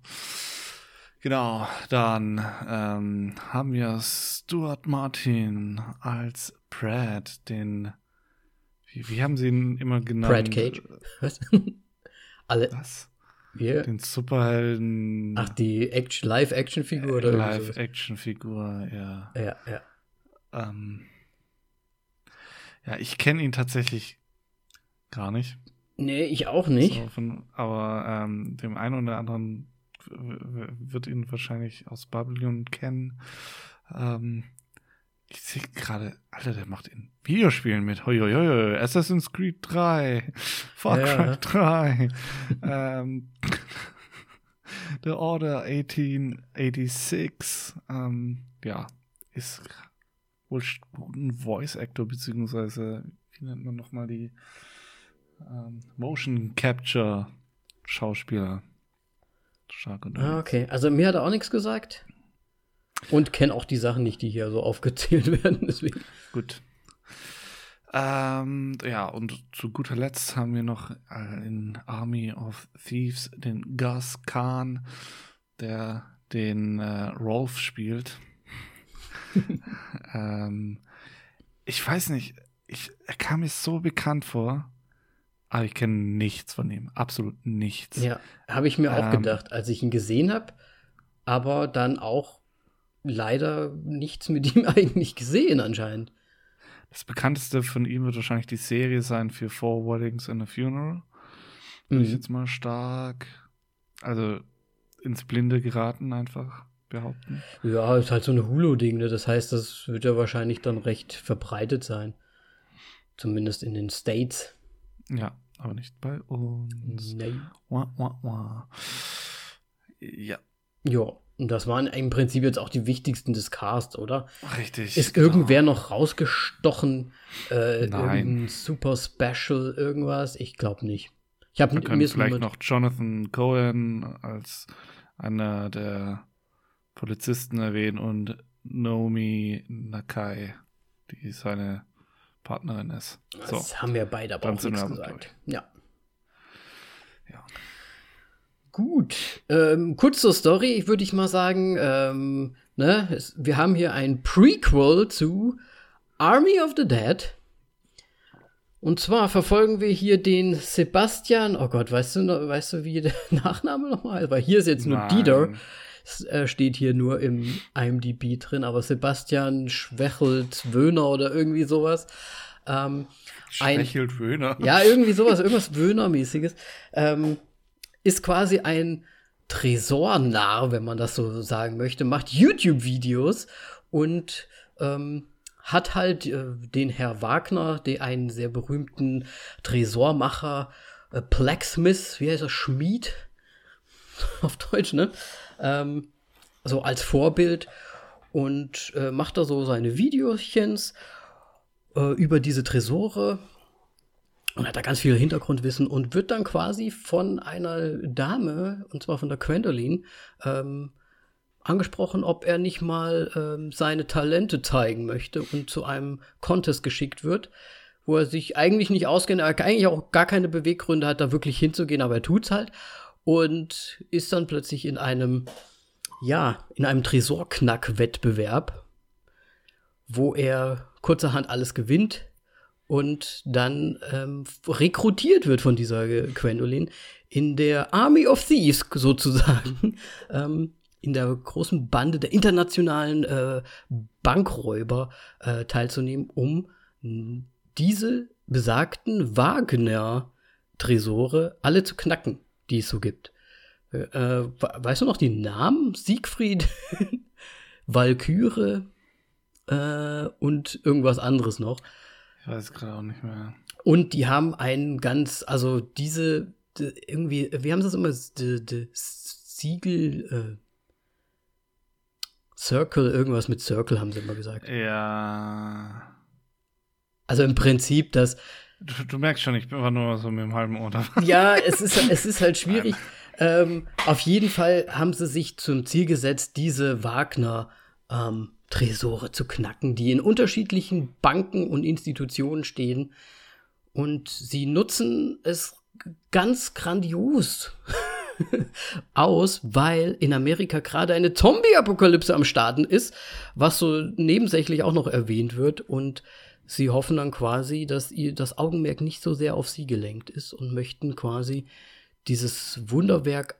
Genau, dann ähm, haben wir Stuart Martin als Brad, den. Wie, wie haben sie ihn immer genannt? Brad Cage. Was? Alle, Was? wir, Den Superhelden. ach, die Action, Live-Action-Figur oder sowas. Live-Action-Figur, ja. Ja, ja. Ähm, Ja, ich kenne ihn tatsächlich gar nicht. Nee, ich auch nicht. So von, aber ähm, dem einen oder anderen wird ihn wahrscheinlich aus Babylon kennen. Ähm, ich sehe gerade, Alter, der macht in Videospielen mit. Hoi, hoi, hoi. Assassin's Creed 3, Far Cry 3, ähm, The Order 1886. Ähm, ja, ist wohl ein Voice Actor, beziehungsweise, wie nennt man nochmal die ähm, Motion Capture Schauspieler. Stark und ah, okay. Also mir hat er auch nichts gesagt. Und kenne auch die Sachen nicht, die hier so aufgezählt werden. Deswegen. Gut. Ähm, ja, und zu guter Letzt haben wir noch in Army of Thieves den Gus Khan, der den äh, Rolf spielt. ähm, ich weiß nicht, ich, er kam mir so bekannt vor, aber ich kenne nichts von ihm, absolut nichts. Ja, habe ich mir auch ähm, gedacht, als ich ihn gesehen habe, aber dann auch leider nichts mit ihm eigentlich gesehen anscheinend. Das bekannteste von ihm wird wahrscheinlich die Serie sein für Four Weddings and a Funeral. Würde mhm. ich jetzt mal stark, also ins Blinde geraten einfach behaupten. Ja, ist halt so ein Hulu-Ding, ne? Das heißt, das wird ja wahrscheinlich dann recht verbreitet sein. Zumindest in den States. Ja, aber nicht bei uns. Nee. Wah, wah, wah. Ja. Ja, und das waren im Prinzip jetzt auch die wichtigsten des Casts, oder? Richtig. Ist genau. irgendwer noch rausgestochen? Äh, Nein. Super Special, irgendwas? Ich glaube nicht. Ich habe mir vielleicht noch Jonathan Cohen als einer der Polizisten erwähnen und Naomi Nakai, die seine Partnerin ist. So. Das haben wir beide aber auch nichts gesagt. Ja. Ja. Gut. Ähm, kurz zur Story, würde ich mal sagen. Ähm, ne, es, wir haben hier ein Prequel zu Army of the Dead. Und zwar verfolgen wir hier den Sebastian. Oh Gott, weißt du, weißt du, wie der Nachname nochmal ist? Weil hier ist jetzt nur Nein. Dieter. Äh, steht hier nur im IMDb drin, aber Sebastian Schwächelt Wöhner oder irgendwie sowas. Ähm, Schwächelt Wöhner. Ja, irgendwie sowas, irgendwas Wöhner-mäßiges. Ähm, ist quasi ein Tresornarr, wenn man das so sagen möchte, macht YouTube-Videos und ähm, hat halt äh, den Herr Wagner, den einen sehr berühmten Tresormacher, äh, Blacksmith, wie heißt er, Schmied auf Deutsch, ne? Ähm, so als Vorbild und äh, macht da so seine Videochens äh, über diese Tresore und hat da ganz viel Hintergrundwissen und wird dann quasi von einer Dame, und zwar von der Gwendolyn, ähm, angesprochen, ob er nicht mal ähm, seine Talente zeigen möchte und zu einem Contest geschickt wird, wo er sich eigentlich nicht auskennt, eigentlich auch gar keine Beweggründe hat, da wirklich hinzugehen, aber er tut's halt und ist dann plötzlich in einem, ja, in einem Tresorknack-Wettbewerb, wo er kurzerhand alles gewinnt, und dann ähm, rekrutiert wird von dieser Gwendolyn in der Army of Thieves sozusagen, ähm, in der großen Bande der internationalen äh, Bankräuber äh, teilzunehmen, um diese besagten Wagner-Tresore alle zu knacken, die es so gibt. Äh, weißt du noch die Namen? Siegfried, Valkyrie äh, und irgendwas anderes noch. Ich weiß gerade auch nicht mehr. Und die haben einen ganz, also diese, die, irgendwie, wie haben sie das immer? Die, die Siegel, äh, Circle, irgendwas mit Circle haben sie immer gesagt. Ja. Also im Prinzip, dass. Du, du merkst schon, ich bin einfach nur so mit dem halben Ohr Ja, es ist, es ist halt schwierig. Ähm, auf jeden Fall haben sie sich zum Ziel gesetzt, diese Wagner ähm, zu knacken, die in unterschiedlichen Banken und Institutionen stehen. Und sie nutzen es ganz grandios aus, weil in Amerika gerade eine Zombie-Apokalypse am Starten ist, was so nebensächlich auch noch erwähnt wird. Und sie hoffen dann quasi, dass ihr das Augenmerk nicht so sehr auf sie gelenkt ist und möchten quasi dieses Wunderwerk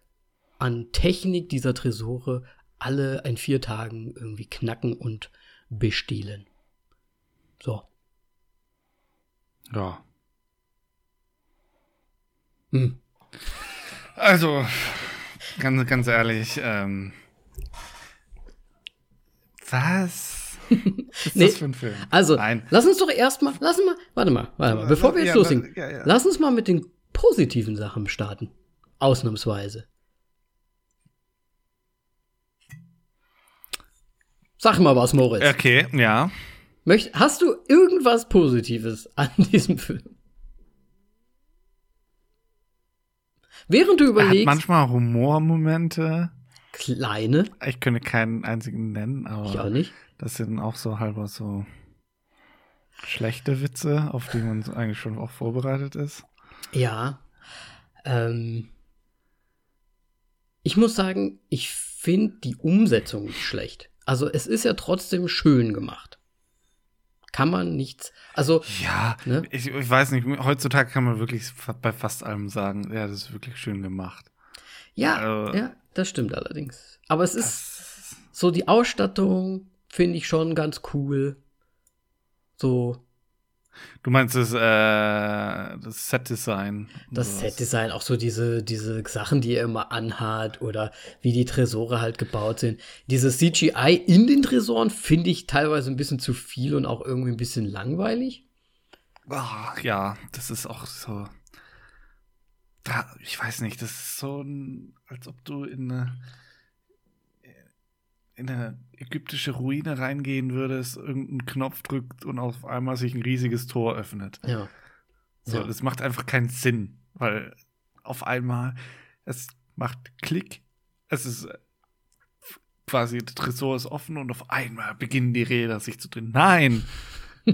an Technik dieser Tresore alle in vier Tagen irgendwie knacken und bestehlen. So. Ja. Hm. Also, ganz, ganz ehrlich, ähm, was ist Nee, das für ein Film? Also, Nein. lass uns doch erstmal, lass uns mal, warte mal, warte mal, bevor wir jetzt Ja, loslegen, ja, ja. lass uns mal mit den positiven Sachen starten. Ausnahmsweise. Sag mal was, Moritz. Okay, ja. Möcht, hast du irgendwas Positives an diesem Film? Während du Er hat überlegst, manchmal Humormomente. kleine, Ich könnte keinen einzigen nennen, ich auch aber nicht. Das sind auch so halber so schlechte Witze, auf die man eigentlich schon auch vorbereitet ist. Ja. Ähm, ich muss sagen, ich finde die Umsetzung nicht schlecht. Also es ist ja trotzdem schön gemacht. Kann man nichts. Also Ja, Ne? ich, ich weiß nicht, heutzutage kann man wirklich bei fast allem sagen, ja, das ist wirklich schön gemacht. ja, Äh, ja, das stimmt allerdings. Aber es ist so die Ausstattung finde ich schon ganz cool. So du meinst das, äh, das Set-Design. das. Set-Design, auch so diese, diese Sachen, die er immer anhat oder wie die Tresore halt gebaut sind. Dieses CGI in den Tresoren finde ich teilweise ein bisschen zu viel und auch irgendwie ein bisschen langweilig. Ah, ja, das ist auch so. Da, ich weiß nicht, das ist so, ein, als ob du in eine, in eine ägyptische Ruine reingehen würdest, irgendeinen Knopf drückt und auf einmal sich ein riesiges Tor öffnet. Ja. So, Ja. das macht einfach keinen Sinn, weil auf einmal es macht Klick, es ist äh, quasi der Tresor ist offen und auf einmal beginnen die Räder sich zu drehen. Nein!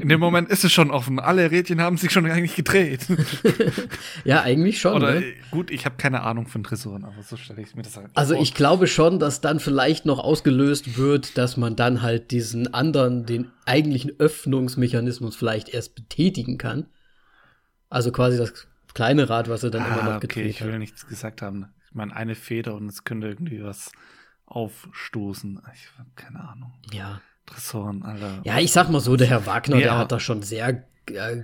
In dem Moment ist es schon offen. Alle Rädchen haben sich schon eigentlich gedreht. Ja, eigentlich schon. Oder ne? äh, gut, ich habe keine Ahnung von Tresoren, aber so stelle ich mir das halt Also vor. ich glaube schon, dass dann vielleicht noch ausgelöst wird, dass man dann halt diesen anderen, den eigentlichen Öffnungsmechanismus vielleicht erst betätigen kann. Also quasi das kleine Rad, was er dann immer ah, noch okay, gedreht ich will nichts gesagt haben. Ich meine, eine Feder und es könnte irgendwie was aufstoßen. Ich habe keine Ahnung. Ja. Tresoren, Alter. Ja, ich sag mal so, der Herr Wagner, Nee, der hat das schon sehr, äh,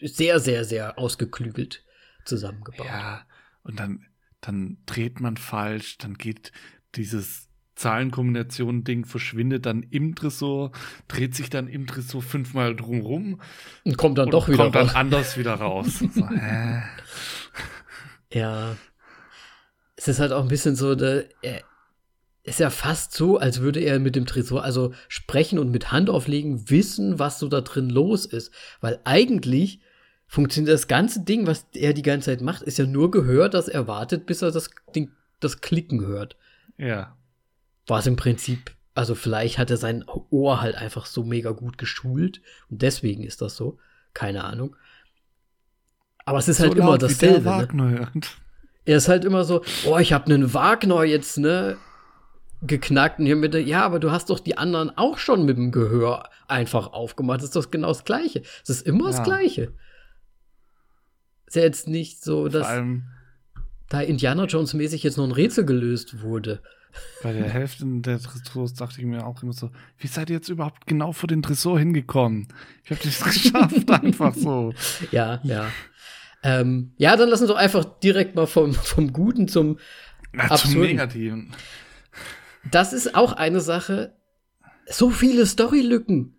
sehr, sehr, sehr ausgeklügelt zusammengebaut. Ja, und dann, dann dreht man falsch, dann geht dieses Zahlenkombination-Ding verschwindet dann im Tresor, dreht sich dann im Tresor fünfmal drumrum Und kommt dann und doch wieder kommt dann raus. anders wieder raus. so, hä? Ja. Es ist halt auch ein bisschen so, der, er ist ja fast so, als würde er mit dem Tresor, also sprechen und mit Hand auflegen, wissen, was so da drin los ist. Weil eigentlich funktioniert das ganze Ding, was er die ganze Zeit macht, ist ja nur gehört, dass er wartet, bis er das Ding, das Klicken hört. Ja. Was im Prinzip, also vielleicht hat er sein Ohr halt einfach so mega gut geschult und deswegen ist das so. Keine Ahnung. Aber es ist halt so immer laut, wie dasselbe. Ne? Er ist halt immer so, oh, ich habe einen Wagner jetzt, ne, geknackt. Und hier mit der, ja, aber du hast doch die anderen auch schon mit dem Gehör einfach aufgemacht. Das ist doch genau das Gleiche. Es ist immer das Ja. Gleiche. Ist ja jetzt nicht so, dass da Indiana Jones mäßig jetzt noch ein Rätsel gelöst wurde. bei der Hälfte der Tresors dachte ich mir auch immer so, wie seid ihr jetzt überhaupt genau vor den Tresor hingekommen? Ich habe das geschafft, einfach so. Ja, ja. Ähm, ja, dann lassen wir doch einfach direkt mal vom, vom Guten zum. Na, zum. Negativen. Das ist auch eine Sache. So viele Storylücken.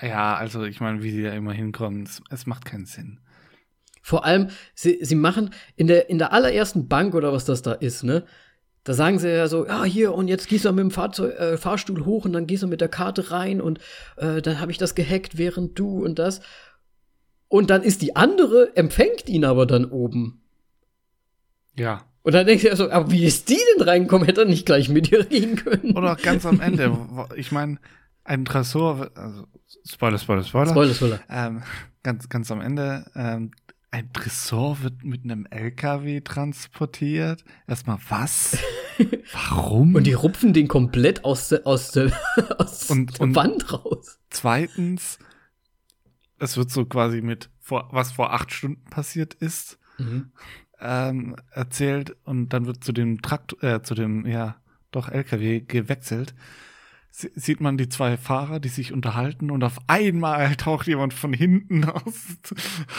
Ja, also ich meine, wie sie da immer hinkommen, es, es macht keinen Sinn. Vor allem, sie, sie machen in der, in der allerersten Bank oder was das da ist, ne? Da sagen sie ja so, ja, hier, und jetzt gehst du mit dem Fahrzeug, äh, Fahrstuhl hoch und dann gehst du mit der Karte rein und äh, dann habe ich das gehackt, während du und das. Und dann ist die andere, empfängt ihn aber dann oben. Ja. Und dann denkst du ja so, aber wie ist die denn reingekommen? Hätte er nicht gleich mit ihr reden können? Oder auch ganz am Ende. Ich meine, ein Tresor, also Spoiler, Spoiler, Spoiler. Spoiler, Spoiler. Ähm, ganz, ganz am Ende, ähm, ein Tresor wird mit einem LKW transportiert. Erstmal was? Warum? Und die rupfen den komplett aus der, aus der, aus Und- der Wand raus. Zweitens, es wird so quasi mit, vor, was vor acht Stunden passiert ist, Mhm. Ähm, erzählt und dann wird zu dem Trakt, äh, zu dem, ja, doch LKW gewechselt. sieht man die zwei Fahrer, die sich unterhalten und auf einmal taucht jemand von hinten aus,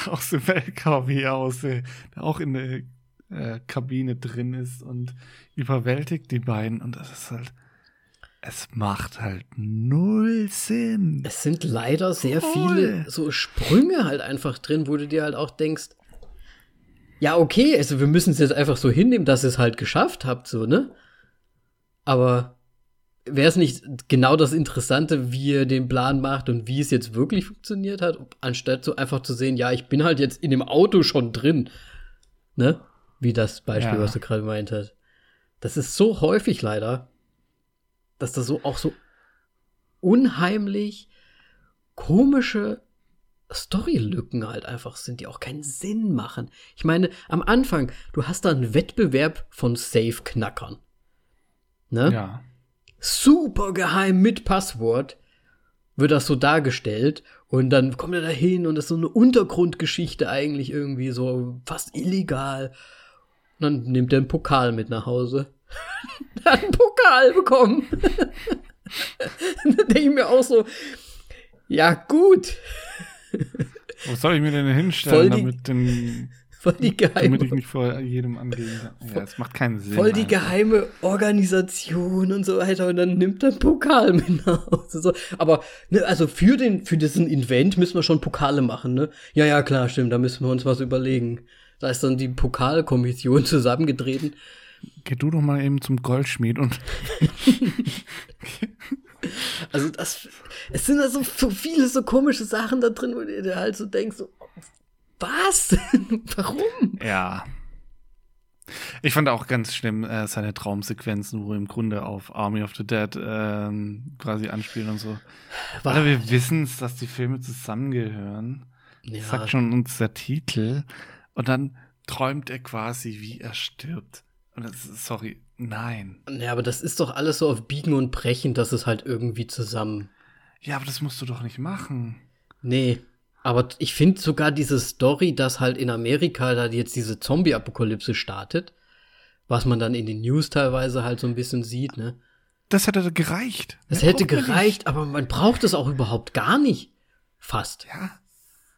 aus dem LKW aus, der auch in der äh, Kabine drin ist und überwältigt die beiden und das ist halt, es macht halt null Sinn. Es sind leider sehr Voll. viele so Sprünge halt einfach drin, wo du dir halt auch denkst, ja, okay, also wir müssen es jetzt einfach so hinnehmen, dass ihr es halt geschafft habt, so, ne? Aber wäre es nicht genau das Interessante, wie ihr den Plan macht und wie es jetzt wirklich funktioniert hat, anstatt so einfach zu sehen, ja, ich bin halt jetzt in dem Auto schon drin, ne? Wie das Beispiel, ja. was du gerade gemeint hast. Das ist so häufig leider, dass das so auch so unheimlich komische Storylücken halt einfach sind, die auch keinen Sinn machen. Ich meine, am Anfang, du hast da einen Wettbewerb von Safe-Knackern. Ne? Ja. Super geheim mit Passwort wird das so dargestellt und dann kommt er da hin und das ist so eine Untergrundgeschichte eigentlich irgendwie so fast illegal. Und dann nimmt er einen Pokal mit nach Hause. hat einen Pokal bekommen. dann denke ich mir auch so, ja gut. Wo soll ich mir denn hinstellen, die, damit, den, damit ich nicht vor jedem angehen kann? Ja, es macht keinen Sinn. Voll die einfach. geheime Organisation und so weiter und dann nimmt er einen Pokal mit nach Hause. So. Aber ne, also für, den, für diesen Event müssen wir schon Pokale machen, ne? Ja, ja, klar, stimmt, da müssen wir uns was überlegen. Da ist dann die Pokalkommission zusammengetreten. Geh du doch mal eben zum Goldschmied und Also das, es sind da so, so viele so komische Sachen da drin, wo du dir halt so denkst, so, was? Warum? Ja. Ich fand auch ganz schlimm äh, seine Traumsequenzen, wo im Grunde auf Army of the Dead äh, quasi anspielen und so. Weil wir wissen es, dass die Filme zusammengehören. Ja. Das sagt schon uns der Titel. Und dann träumt er quasi, wie er stirbt. Und das ist, sorry, Nein. Ja, aber das ist doch alles so auf Biegen und Brechen, dass es halt irgendwie zusammen. Ja, aber das musst du doch nicht machen. Nee. Aber ich finde sogar diese Story, dass halt in Amerika da jetzt diese Zombie-Apokalypse startet, was man dann in den News teilweise halt so ein bisschen sieht, ne? Das hätte gereicht. Das ja, hätte gereicht, aber man braucht es auch überhaupt gar nicht. Fast. Ja.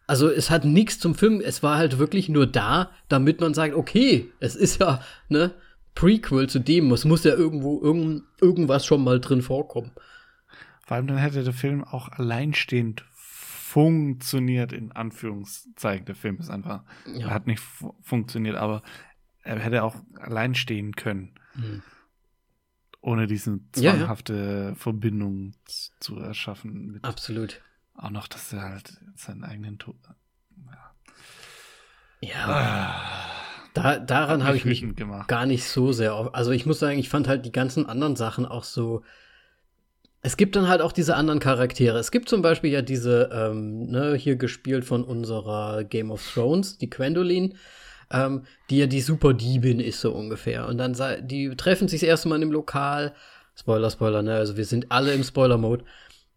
Also es hat nichts zum Film, es war halt wirklich nur da, damit man sagt, okay, es ist ja, ne, Prequel zu dem. Es muss ja irgendwo irgend, irgendwas schon mal drin vorkommen. Vor allem dann hätte der Film auch alleinstehend funktioniert, in Anführungszeichen. Der Film ist einfach, ja. er hat nicht funktioniert, aber er hätte auch allein stehen können. Mhm. Ohne diese zwanghafte ja, ja. Verbindung zu erschaffen. Absolut. Auch noch, dass er halt seinen eigenen Tod. Ja. ja. Ah. Da, daran habe ich mich gemacht. gar nicht so sehr. Also ich muss sagen, ich fand halt die ganzen anderen Sachen auch so. Es gibt dann halt auch diese anderen Charaktere. Es gibt zum Beispiel ja diese, ähm, ne, hier gespielt von unserer Game of Thrones, die Gwendolyn, ähm, die ja die Superdiebin ist, so ungefähr. Und dann die treffen sich das erste Mal dem Lokal. Spoiler, Spoiler, ne? Also wir sind alle im Spoiler-Mode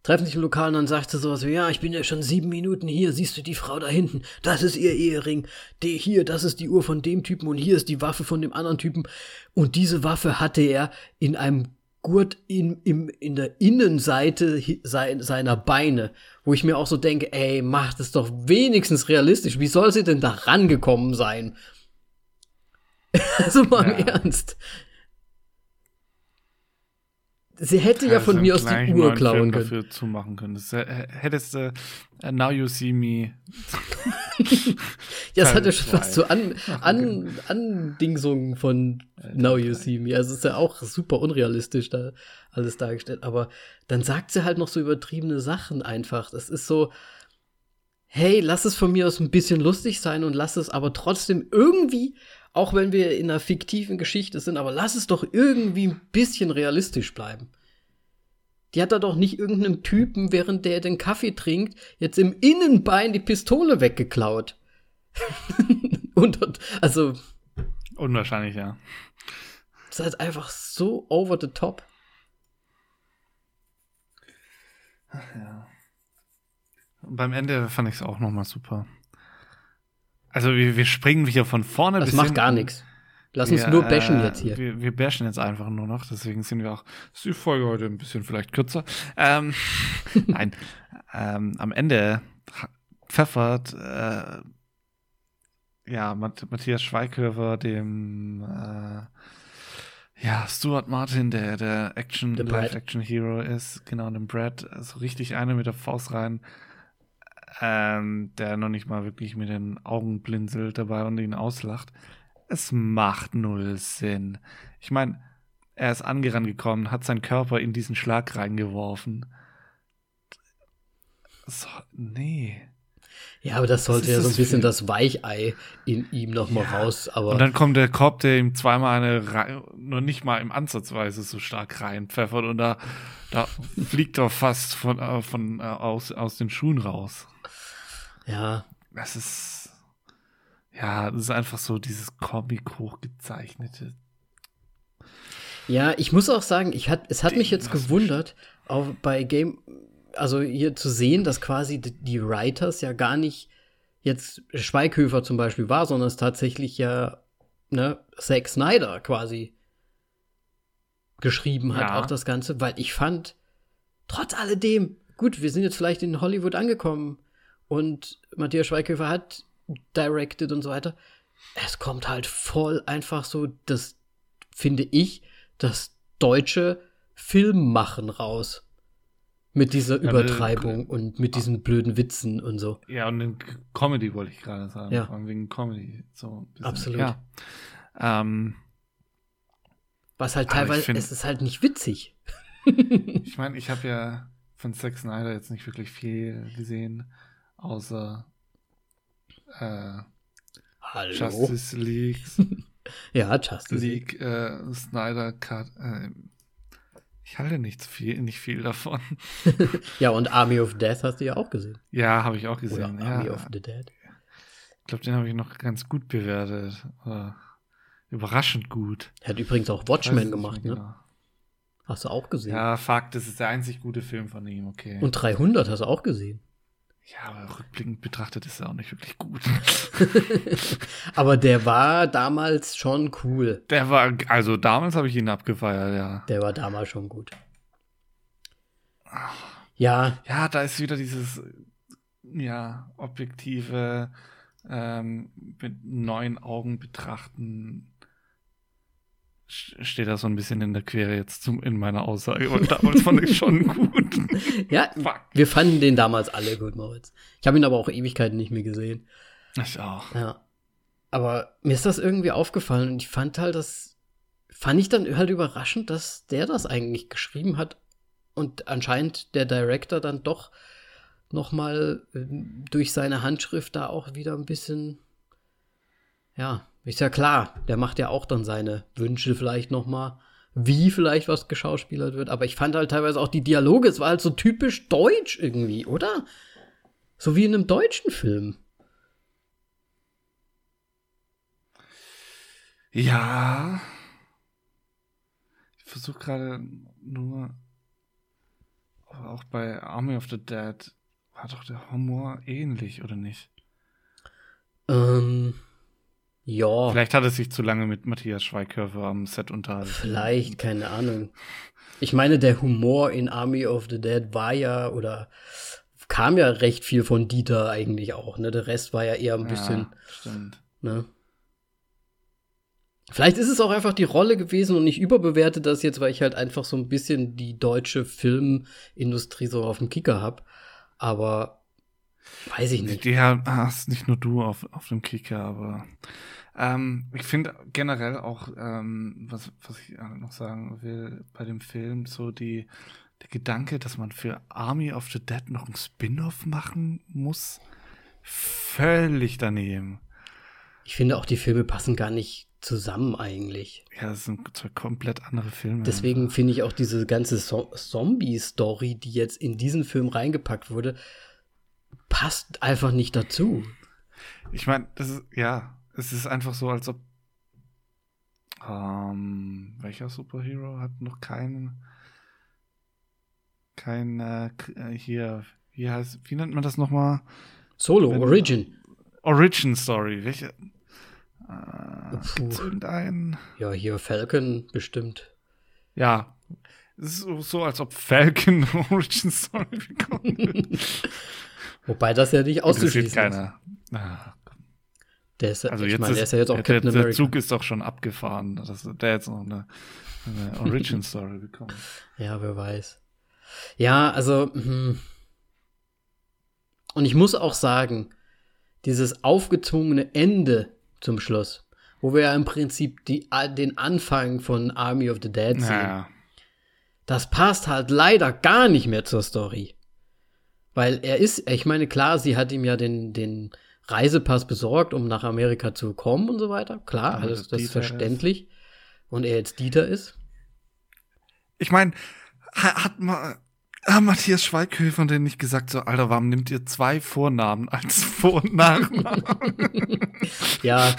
treffen sich im Lokal und dann sagt sie sowas wie, ja, ich bin ja schon sieben Minuten hier, siehst du die Frau da hinten, das ist ihr Ehering, die hier, das ist die Uhr von dem Typen und hier ist die Waffe von dem anderen Typen und diese Waffe hatte er in einem Gurt in, im, in der Innenseite seiner Beine, wo ich mir auch so denke, ey, mach das doch wenigstens realistisch, wie soll sie denn da rangekommen sein? also mal ja. im Ernst. Sie hätte ja von mir aus die Uhr klauen können. dafür zumachen können. Das, äh, hättest du uh, Now You See Me. ja, es hat ja schon was zu An An Andingsungen von Now You See Me. Also es ist ja auch super unrealistisch da alles dargestellt. Aber dann sagt sie halt noch so übertriebene Sachen einfach. Das ist so, hey, lass es von mir aus ein bisschen lustig sein und lass es aber trotzdem irgendwie auch wenn wir in einer fiktiven Geschichte sind, aber lass es doch irgendwie ein bisschen realistisch bleiben. Die hat da doch nicht irgendeinem Typen, während der den Kaffee trinkt, jetzt im Innenbein die Pistole weggeklaut. und, also. Unwahrscheinlich, ja. Das ist halt einfach so over the top. Ach ja. Und beim Ende fand ich es auch noch mal super. Also wir, wir springen wieder von vorne das bis macht gar nichts. Lass uns wir, nur bashen äh, jetzt hier. Wir, wir bashen jetzt einfach nur noch, deswegen sind wir auch, ist die Folge heute ein bisschen vielleicht kürzer. Ähm, nein, ähm, am Ende pfeffert äh, ja, Matthias Schweighöfer, dem äh, ja, Stuart Martin, der der Action, Live-Action-Hero ist, genau, dem Brad, so richtig eine mit der Faust rein, ähm, der noch nicht mal wirklich mit den Augen blinzelt dabei und ihn auslacht. Es macht null Sinn. Ich meine, er ist angerannt gekommen, hat seinen Körper in diesen Schlag reingeworfen. So, nee. Ja, aber das sollte ja so ein bisschen das Weichei in ihm nochmal ja. raus. Aber und dann kommt der Korb, der ihm zweimal eine, noch nicht mal im Ansatzweise so stark reinpfeffert und da, da fliegt er fast von, äh, von äh, aus, aus den Schuhen raus. Ja. Das ist, ja, das ist einfach so dieses Comic hochgezeichnete. Ja, ich muss auch sagen, ich hat, es hat Ding, mich jetzt gewundert, auch bei Game, also hier zu sehen, dass quasi die Writers ja gar nicht jetzt Schweighöfer zum Beispiel war, sondern es tatsächlich ja ne, Zack Snyder quasi geschrieben hat, ja. auch das Ganze, weil ich fand, trotz alledem, gut, wir sind jetzt vielleicht in Hollywood angekommen und Matthias Schweighöfer hat directed und so weiter. Es kommt halt voll einfach so, das finde ich, das deutsche Filmmachen raus. Mit dieser ja, Übertreibung äh, und mit diesen blöden Witzen und so. Ja, und in Comedy wollte ich gerade sagen. Ja. Vor allem wegen Comedy. So Absolut. Ja. Ähm, Was halt teilweise, find, es ist halt nicht witzig. ich meine, ich habe ja von Zack Snyder jetzt nicht wirklich viel gesehen, außer äh, Hallo? Justice League. ja, Justice League. League äh, Snyder Cut. Äh, ich halte nicht viel, nicht viel davon. ja, und Army of Death hast du ja auch gesehen. Ja, habe ich auch gesehen. Oder Army ja. of the Dead. Ich glaube, den habe ich noch ganz gut bewertet. Oder überraschend gut. Er hat übrigens auch Watchmen gemacht, ne? Genau. Hast du auch gesehen? Ja, Fakt, das ist der einzig gute Film von ihm, okay. Und 300 hast du auch gesehen. Ja, aber rückblickend betrachtet ist er auch nicht wirklich gut. aber der war damals schon cool. Der war, also damals habe ich ihn abgefeiert, ja. Der war damals schon gut. Ja. Ja, da ist wieder dieses, ja, objektive, ähm, mit neuen Augen betrachten steht da so ein bisschen in der Quere jetzt zum, in meiner Aussage. Und damals fand ich schon gut. ja, Fuck. wir fanden den damals alle gut, Moritz. Ich habe ihn aber auch Ewigkeiten nicht mehr gesehen. Ich auch. Ja. Aber mir ist das irgendwie aufgefallen und ich fand halt das, fand ich dann halt überraschend, dass der das eigentlich geschrieben hat und anscheinend der Director dann doch noch mal äh, durch seine Handschrift da auch wieder ein bisschen, ja, ist ja klar, der macht ja auch dann seine Wünsche vielleicht noch mal, wie vielleicht was geschauspielert wird. Aber ich fand halt teilweise auch die Dialoge, es war halt so typisch deutsch irgendwie, oder? So wie in einem deutschen Film. Ja. Ich versuche gerade nur, auch bei Army of the Dead war doch der Humor ähnlich, oder nicht? Ähm. Ja. Vielleicht hat es sich zu lange mit Matthias Schweighöfer am Set unterhalten. Vielleicht, keine Ahnung. Ich meine, der Humor in Army of the Dead war ja oder kam ja recht viel von Dieter eigentlich auch, ne? Der Rest war ja eher ein bisschen. Ja, stimmt. Ne? Vielleicht ist es auch einfach die Rolle gewesen und ich überbewerte das jetzt, weil ich halt einfach so ein bisschen die deutsche Filmindustrie so auf dem Kicker hab. Aber weiß ich nicht. Die hast nicht nur du auf, auf dem Kicker, aber ähm, ich finde generell auch, ähm, was, was ich noch sagen will, bei dem Film, so die, der Gedanke, dass man für Army of the Dead noch ein Spin-off machen muss, völlig daneben. Ich finde auch, die Filme passen gar nicht zusammen eigentlich. Ja, das sind zwei komplett andere Filme. Deswegen finde ich auch diese ganze so Zombie-Story, die jetzt in diesen Film reingepackt wurde, passt einfach nicht dazu. Ich meine, das ist, ja, es ist einfach so, als ob. Ähm, welcher Superhero hat noch keinen. Kein, äh, äh, hier, wie heißt, wie nennt man das nochmal? Solo, Wenn, Origin. Origin Story. Welche? Äh, gibt's irgendeinen? Ja, hier Falcon bestimmt. Ja. Es ist so, als ob Falcon Origin Story bekommt. Wobei das ja nicht auszuschließen ist. keiner. Ah, der ist, also jetzt meine, ist, der ist ja jetzt auch der, Captain der America. Zug ist doch schon abgefahren, dass der jetzt noch eine, eine Origin Story bekommt. Ja, wer weiß. Ja, also, hm. und ich muss auch sagen, dieses aufgezwungene Ende zum Schluss, wo wir ja im Prinzip die, den Anfang von Army of the Dead sehen, Ja, das passt halt leider gar nicht mehr zur Story. Weil er ist, ich meine, klar, sie hat ihm ja den, den Reisepass besorgt, um nach Amerika zu kommen und so weiter. Klar, Ja, alles das ist verständlich. Und er jetzt Dieter ist. Ich meine, hat mal hat Matthias Schweighöfer denn nicht gesagt, so, Alter, warum nimmt ihr zwei Vornamen als Vor- und Nachnamen? Ja,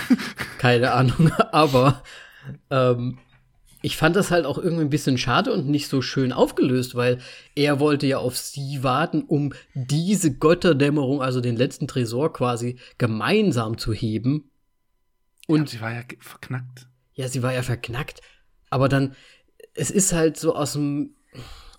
keine Ahnung, aber ähm, ich fand das halt auch irgendwie ein bisschen schade und nicht so schön aufgelöst, weil er wollte ja auf sie warten, um diese Götterdämmerung, also den letzten Tresor quasi gemeinsam zu heben. Und Und sie war ja verknackt. ja, sie war ja verknackt, aber dann, es ist halt so aus dem,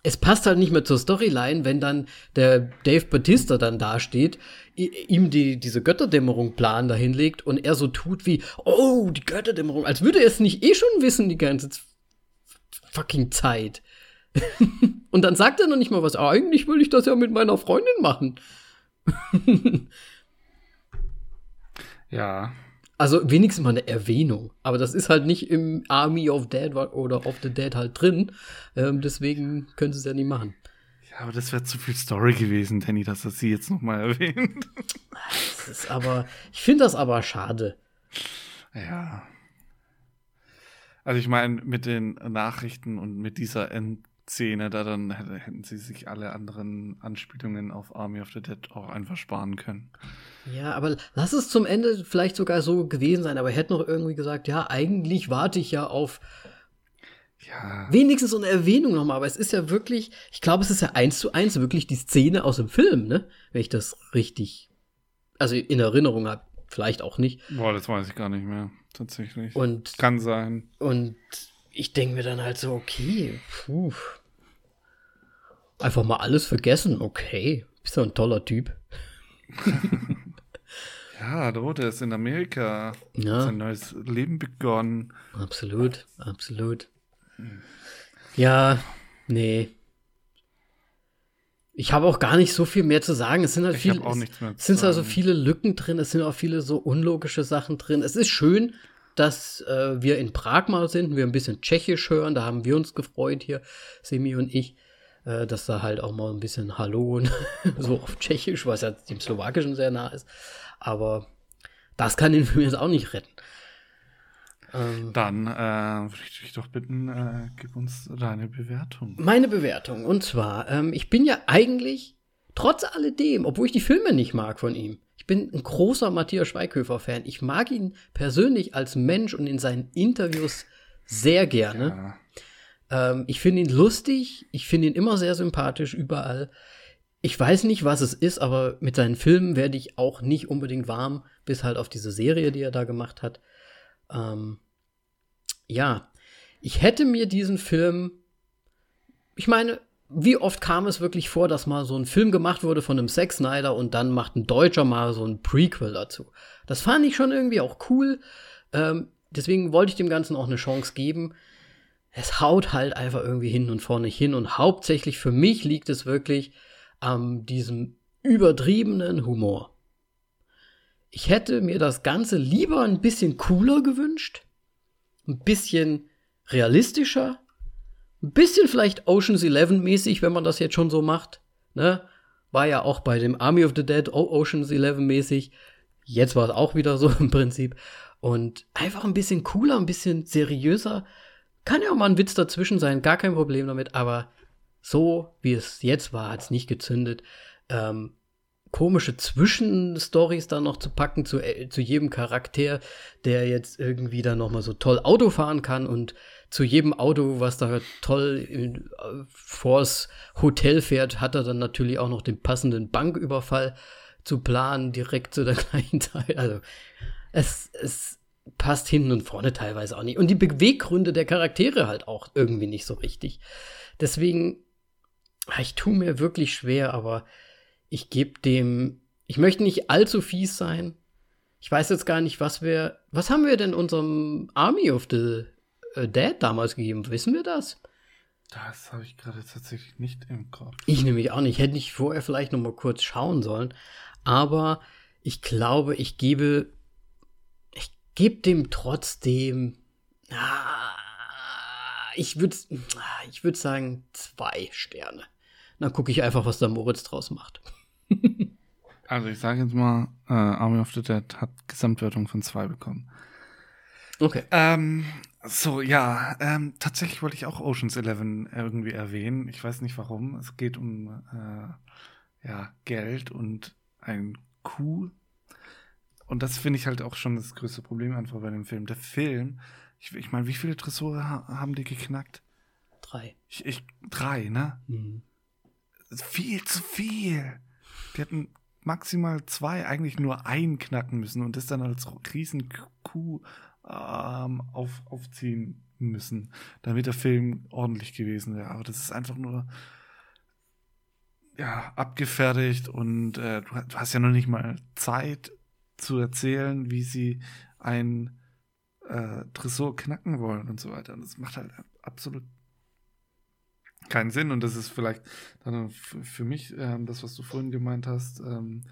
es passt halt nicht mehr zur Storyline, wenn dann der Dave Batista dann dasteht, ihm die, diese Götterdämmerung-Plan dahinlegt und er so tut wie, oh, die Götterdämmerung, als würde er es nicht eh schon wissen die ganze z- fucking Zeit. und dann sagt er noch nicht mal was, "Ah, eigentlich will ich das ja mit meiner Freundin machen. Ja. Also wenigstens mal eine Erwähnung. Aber das ist halt nicht im Army of Dead oder of the Dead halt drin. Ähm, deswegen können sie es ja nicht machen. Ja, aber das wäre zu viel Story gewesen, Danny, dass er sie jetzt noch mal erwähnt. Das ist aber, ich finde das aber schade. Ja. Also ich meine, mit den Nachrichten und mit dieser Endszene, da dann hätte- hätten sie sich alle anderen Anspielungen auf Army of the Dead auch einfach sparen können. Ja, aber lass es zum Ende vielleicht sogar so gewesen sein. Aber er hätte noch irgendwie gesagt, ja, eigentlich warte ich ja auf Ja. wenigstens so eine Erwähnung nochmal. Aber es ist ja wirklich, ich glaube, es ist ja eins zu eins wirklich die Szene aus dem Film, ne? Wenn ich das richtig, also in Erinnerung habe. Vielleicht auch nicht. Boah, das weiß ich gar nicht mehr. Tatsächlich. Und Kann sein. Und ich denke mir dann halt so, okay, puh. Einfach mal alles vergessen, okay. Bist du ein toller Typ. Ja, du, der ist in Amerika. Ja. Sein neues Leben begonnen. Absolut, absolut. Ja, nee. Ich habe auch gar nicht so viel mehr zu sagen. Es sind halt Ich viele, es- sind also viele Lücken drin, es sind auch viele so unlogische Sachen drin. Es ist schön, dass äh, wir in Prag mal sind, wir ein bisschen Tschechisch hören, da haben wir uns gefreut hier, Semi und ich, äh, dass da halt auch mal ein bisschen Hallo und so auf Tschechisch, was ja dem Slowakischen sehr nah ist. Aber das kann den Film jetzt auch nicht retten. Ähm, Dann äh, würde ich dich doch bitten, äh, gib uns deine Bewertung. Meine Bewertung. Und zwar, ähm, ich bin ja eigentlich, trotz alledem, obwohl ich die Filme nicht mag von ihm, ich bin ein großer Matthias Schweighöfer-Fan. Ich mag ihn persönlich als Mensch und in seinen Interviews sehr gerne. Ja. Ähm, ich finde ihn lustig, ich finde ihn immer sehr sympathisch überall. Ich weiß nicht, was es ist, aber mit seinen Filmen werde ich auch nicht unbedingt warm, bis halt auf diese Serie, die er da gemacht hat. Ähm, ja, ich hätte mir diesen Film, ich meine, wie oft kam es wirklich vor, dass mal so ein Film gemacht wurde von einem Zack Snyder und dann macht ein Deutscher mal so ein Prequel dazu. Das fand ich schon irgendwie auch cool. Ähm, deswegen wollte ich dem Ganzen auch eine Chance geben es haut halt einfach irgendwie hin und vorne hin und hauptsächlich für mich liegt es wirklich an diesem übertriebenen Humor. Ich hätte mir das Ganze lieber ein bisschen cooler gewünscht, ein bisschen realistischer, ein bisschen vielleicht Ocean's Eleven mäßig, wenn man das jetzt schon so macht, ne? War ja auch bei dem Army of the Dead Ocean's Eleven mäßig. Jetzt war es auch wieder so im Prinzip. Und einfach ein bisschen cooler, ein bisschen seriöser. Kann ja auch mal ein Witz dazwischen sein, gar kein Problem damit, aber so wie es jetzt war, hat es nicht gezündet. Ähm, komische Zwischenstories dann noch zu packen zu, äh, zu jedem Charakter, der jetzt irgendwie dann noch mal so toll Auto fahren kann und zu jedem Auto, was da toll in, äh, vors Hotel fährt, hat er dann natürlich auch noch den passenden Banküberfall zu planen, direkt zu der gleichen Zeit. Also es, es passt hinten und vorne teilweise auch nicht. Und die Beweggründe der Charaktere halt auch irgendwie nicht so richtig. Deswegen, ich tue mir wirklich schwer, aber ich gebe dem, ich möchte nicht allzu fies sein. Ich weiß jetzt gar nicht, was wir, was haben wir denn unserem Army of the äh, Dead damals gegeben? Wissen wir das? Das habe ich gerade tatsächlich nicht im Kopf. Ich nämlich auch nicht. Hätte ich vorher vielleicht noch mal kurz schauen sollen. Aber ich glaube, ich gebe, ich gebe dem trotzdem, ah, ich würde, ich würde sagen zwei Sterne. Dann gucke ich einfach, was da Moritz draus macht. Also ich sage jetzt mal, äh, Army of the Dead hat Gesamtwertung von zwei bekommen. Okay. Ähm, so, ja, ähm, tatsächlich wollte ich auch Oceans 11 irgendwie erwähnen. Ich weiß nicht warum. Es geht um äh, ja, Geld und ein Coup. Und das finde ich halt auch schon das größte Problem einfach bei dem Film. Der Film, ich, ich meine, wie viele Tresore ha haben die geknackt? Drei. Ich, ich, drei, ne? Mhm. Viel zu viel. Die hätten maximal zwei, eigentlich nur einen knacken müssen und das dann als riesen Coup ähm, auf, aufziehen müssen, damit der Film ordentlich gewesen wäre. Aber das ist einfach nur ja, abgefertigt und äh, du, du, hast ja noch nicht mal Zeit zu erzählen, wie sie ein äh, Tresor knacken wollen und so weiter. Und das macht halt absolut keinen Sinn. Und das ist vielleicht dann für mich äh, das, was du vorhin gemeint hast, ähm,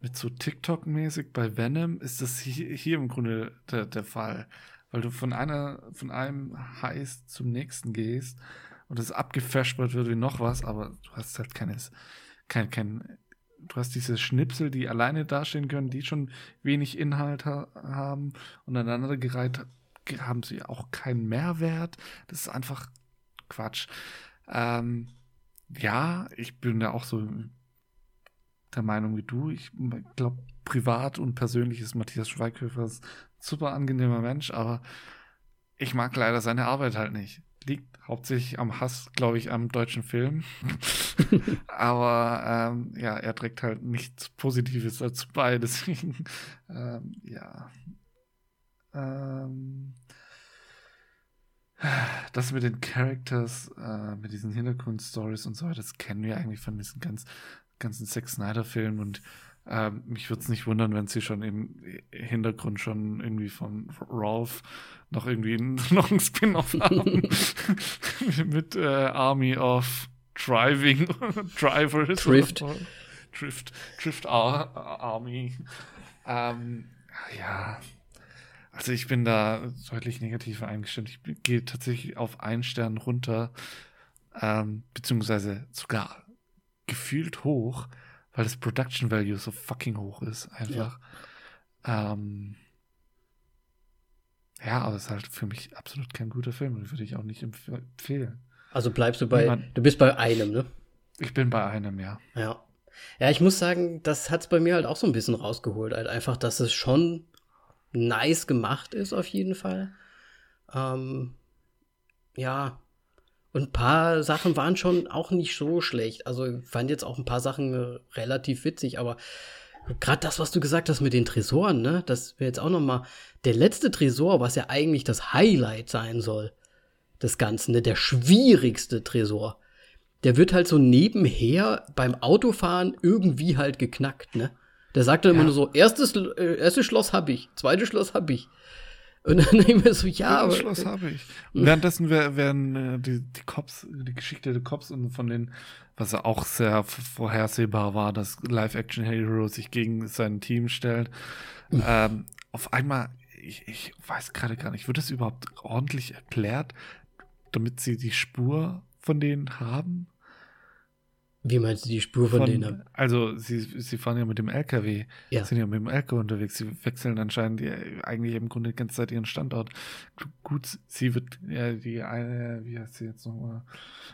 mit so TikTok-mäßig bei Venom ist das hier, hier im Grunde der, der, Fall. Weil du von einer, von einem Heiß zum nächsten gehst und es abgefashbert wird wie noch was, aber du hast halt keines, kein, kein, du hast diese Schnipsel, die alleine dastehen können, die schon wenig Inhalt ha haben und aneinander gereiht haben sie auch keinen Mehrwert. Das ist einfach Quatsch. Ähm, ja, ich bin da auch so der Meinung wie du. Ich glaube, privat und persönlich ist Matthias Schweighöfer ein super angenehmer Mensch, aber ich mag leider seine Arbeit halt nicht. Liegt hauptsächlich am Hass, glaube ich, am deutschen Film. aber ähm, ja, er trägt halt nichts Positives dazu bei, deswegen, ähm, ja. Ähm, das mit den Characters, äh, mit diesen Hintergrundstories und so, das kennen wir eigentlich von diesen ganz ganzen Zack Snyder-Film und ähm, mich würde es nicht wundern, wenn sie schon im Hintergrund schon irgendwie von Rolf noch irgendwie noch ein Spin-off haben mit äh, Army of Driving Drivers. Drift. Drift, Drift Ar Army. Ähm, ja, also ich bin da deutlich negativer eingestellt. Ich gehe tatsächlich auf einen Stern runter, ähm, beziehungsweise sogar gefühlt hoch, weil das Production Value so fucking hoch ist, einfach. Ja, ähm, ja aber es ist halt für mich absolut kein guter Film und würde ich auch nicht empf empfehlen. Also bleibst du bei, Niemand, du bist bei einem, ne? Ich bin bei einem, ja. Ja. Ja, ich muss sagen, das hat es bei mir halt auch so ein bisschen rausgeholt. Halt einfach, dass es schon nice gemacht ist, auf jeden Fall. Ähm, ja, und ein paar Sachen waren schon auch nicht so schlecht. Also ich fand jetzt auch ein paar Sachen äh, relativ witzig, aber gerade das, was du gesagt hast mit den Tresoren, ne, das wäre jetzt auch noch mal der letzte Tresor, was ja eigentlich das Highlight sein soll des Ganzen, ne, der schwierigste Tresor. Der wird halt so nebenher beim Autofahren irgendwie halt geknackt, ne? Der sagt dann ja. immer nur so, erstes, äh, erstes Schloss hab ich, zweites Schloss hab ich. Und dann mir so, ja, das Schloss habe ich. Und währenddessen werden äh, die, die Cops, die Geschichte der Cops und von den, was auch sehr vorhersehbar war, dass Live-Action-Hero sich gegen sein Team stellt. Mhm. Ähm, auf einmal, ich, ich weiß gerade gar nicht, wird das überhaupt ordentlich erklärt, damit sie die Spur von denen haben? Wie meinst du die Spur von, von denen? Also, sie, sie fahren ja mit dem LKW. Ja. Sind ja mit dem LKW unterwegs. Sie wechseln anscheinend die, eigentlich im Grunde die ganze Zeit ihren Standort. Gut, sie wird, ja, die eine, wie heißt sie jetzt nochmal?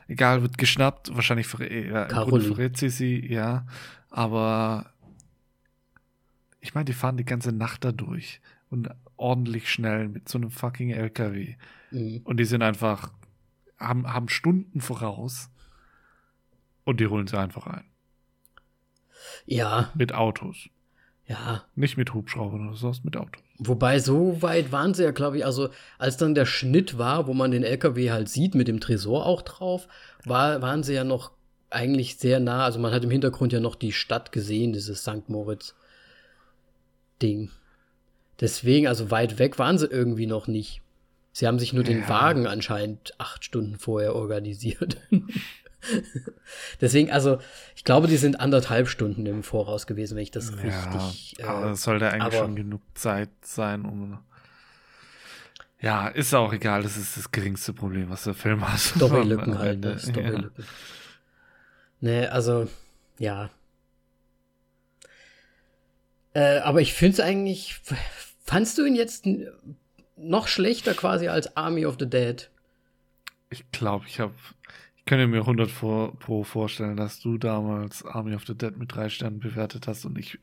Egal, wird geschnappt. Wahrscheinlich ja, im Grunde verrät sie sie, ja. Aber ich meine, die fahren die ganze Nacht da durch. Und ordentlich schnell mit so einem fucking LKW. Mhm. Und die sind einfach, haben, haben Stunden voraus und die holen sie einfach ein. Ja. Mit Autos. Ja. Nicht mit Hubschraubern oder sowas, mit Auto. Wobei, so weit waren sie ja, glaube ich, also als dann der Schnitt war, wo man den LKW halt sieht, mit dem Tresor auch drauf, war, waren sie ja noch eigentlich sehr nah. Also man hat im Hintergrund ja noch die Stadt gesehen, dieses St. Moritz-Ding. Deswegen, also weit weg waren sie irgendwie noch nicht. Sie haben sich nur den Ja. Wagen anscheinend acht Stunden vorher organisiert. Deswegen, also, ich glaube, die sind anderthalb Stunden im Voraus gewesen, wenn ich das richtig. ja, aber äh, es sollte eigentlich aber- schon genug Zeit sein, um. Ja, ist auch egal, das ist das geringste Problem, was der Film hat. Storylücken halt, ne? Storylücken. Nee, also, ja. Äh, aber ich finde es eigentlich. Fandst du ihn jetzt noch schlechter quasi als Army of the Dead? Ich glaube, ich habe. Ich könnte mir 100 vor, pro vorstellen, dass du damals Army of the Dead mit drei Sternen bewertet hast und ich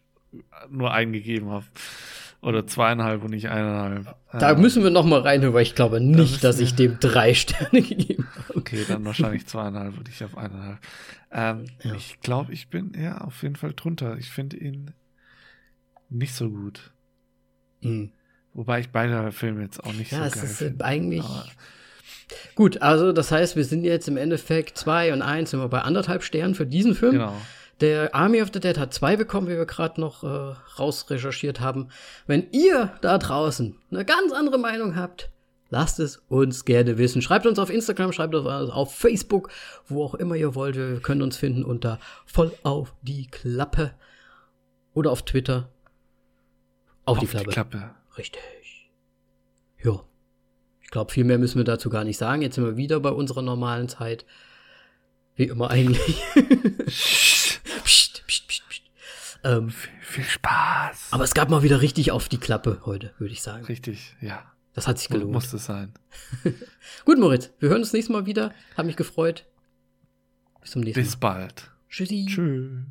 nur eingegeben habe. Oder zweieinhalb und nicht eineinhalb. Da Äh, müssen wir noch mal reinhören, weil ich glaube nicht, müssen dass ich dem drei Sterne gegeben habe. Okay, dann wahrscheinlich zweieinhalb und ich habe eineinhalb. Ähm, Ja. Ich glaube, ich bin ja auf jeden Fall drunter. Ich finde ihn nicht so gut. Hm. Wobei ich beide Filme jetzt auch nicht Ja, so geil finde. eigentlich. Aber Gut, also das heißt, wir sind jetzt im Endeffekt zwei und eins, sind wir bei anderthalb Sternen für diesen Film. Genau. Der Army of the Dead hat zwei bekommen, wie wir gerade noch äh, rausrecherchiert haben. Wenn ihr da draußen eine ganz andere Meinung habt, lasst es uns gerne wissen. Schreibt uns auf Instagram, schreibt uns auf Facebook, wo auch immer ihr wollt. Wir können uns finden unter voll auf die Klappe oder auf Twitter. Auf, die Klappe. Klappe. Richtig. Ich glaube, viel mehr müssen wir dazu gar nicht sagen. Jetzt sind wir wieder bei unserer normalen Zeit. Wie immer eigentlich. psst, psst, psst, psst. Ähm, Viel, viel Spaß. aber es gab mal wieder richtig auf die Klappe heute, würde ich sagen. Richtig, ja. Das hat sich gelohnt. Muss es sein. Gut, Moritz, wir hören uns nächstes Mal wieder. Hat mich gefreut. Bis zum nächsten Bis Mal. bald. Tschüssi. Tschüss.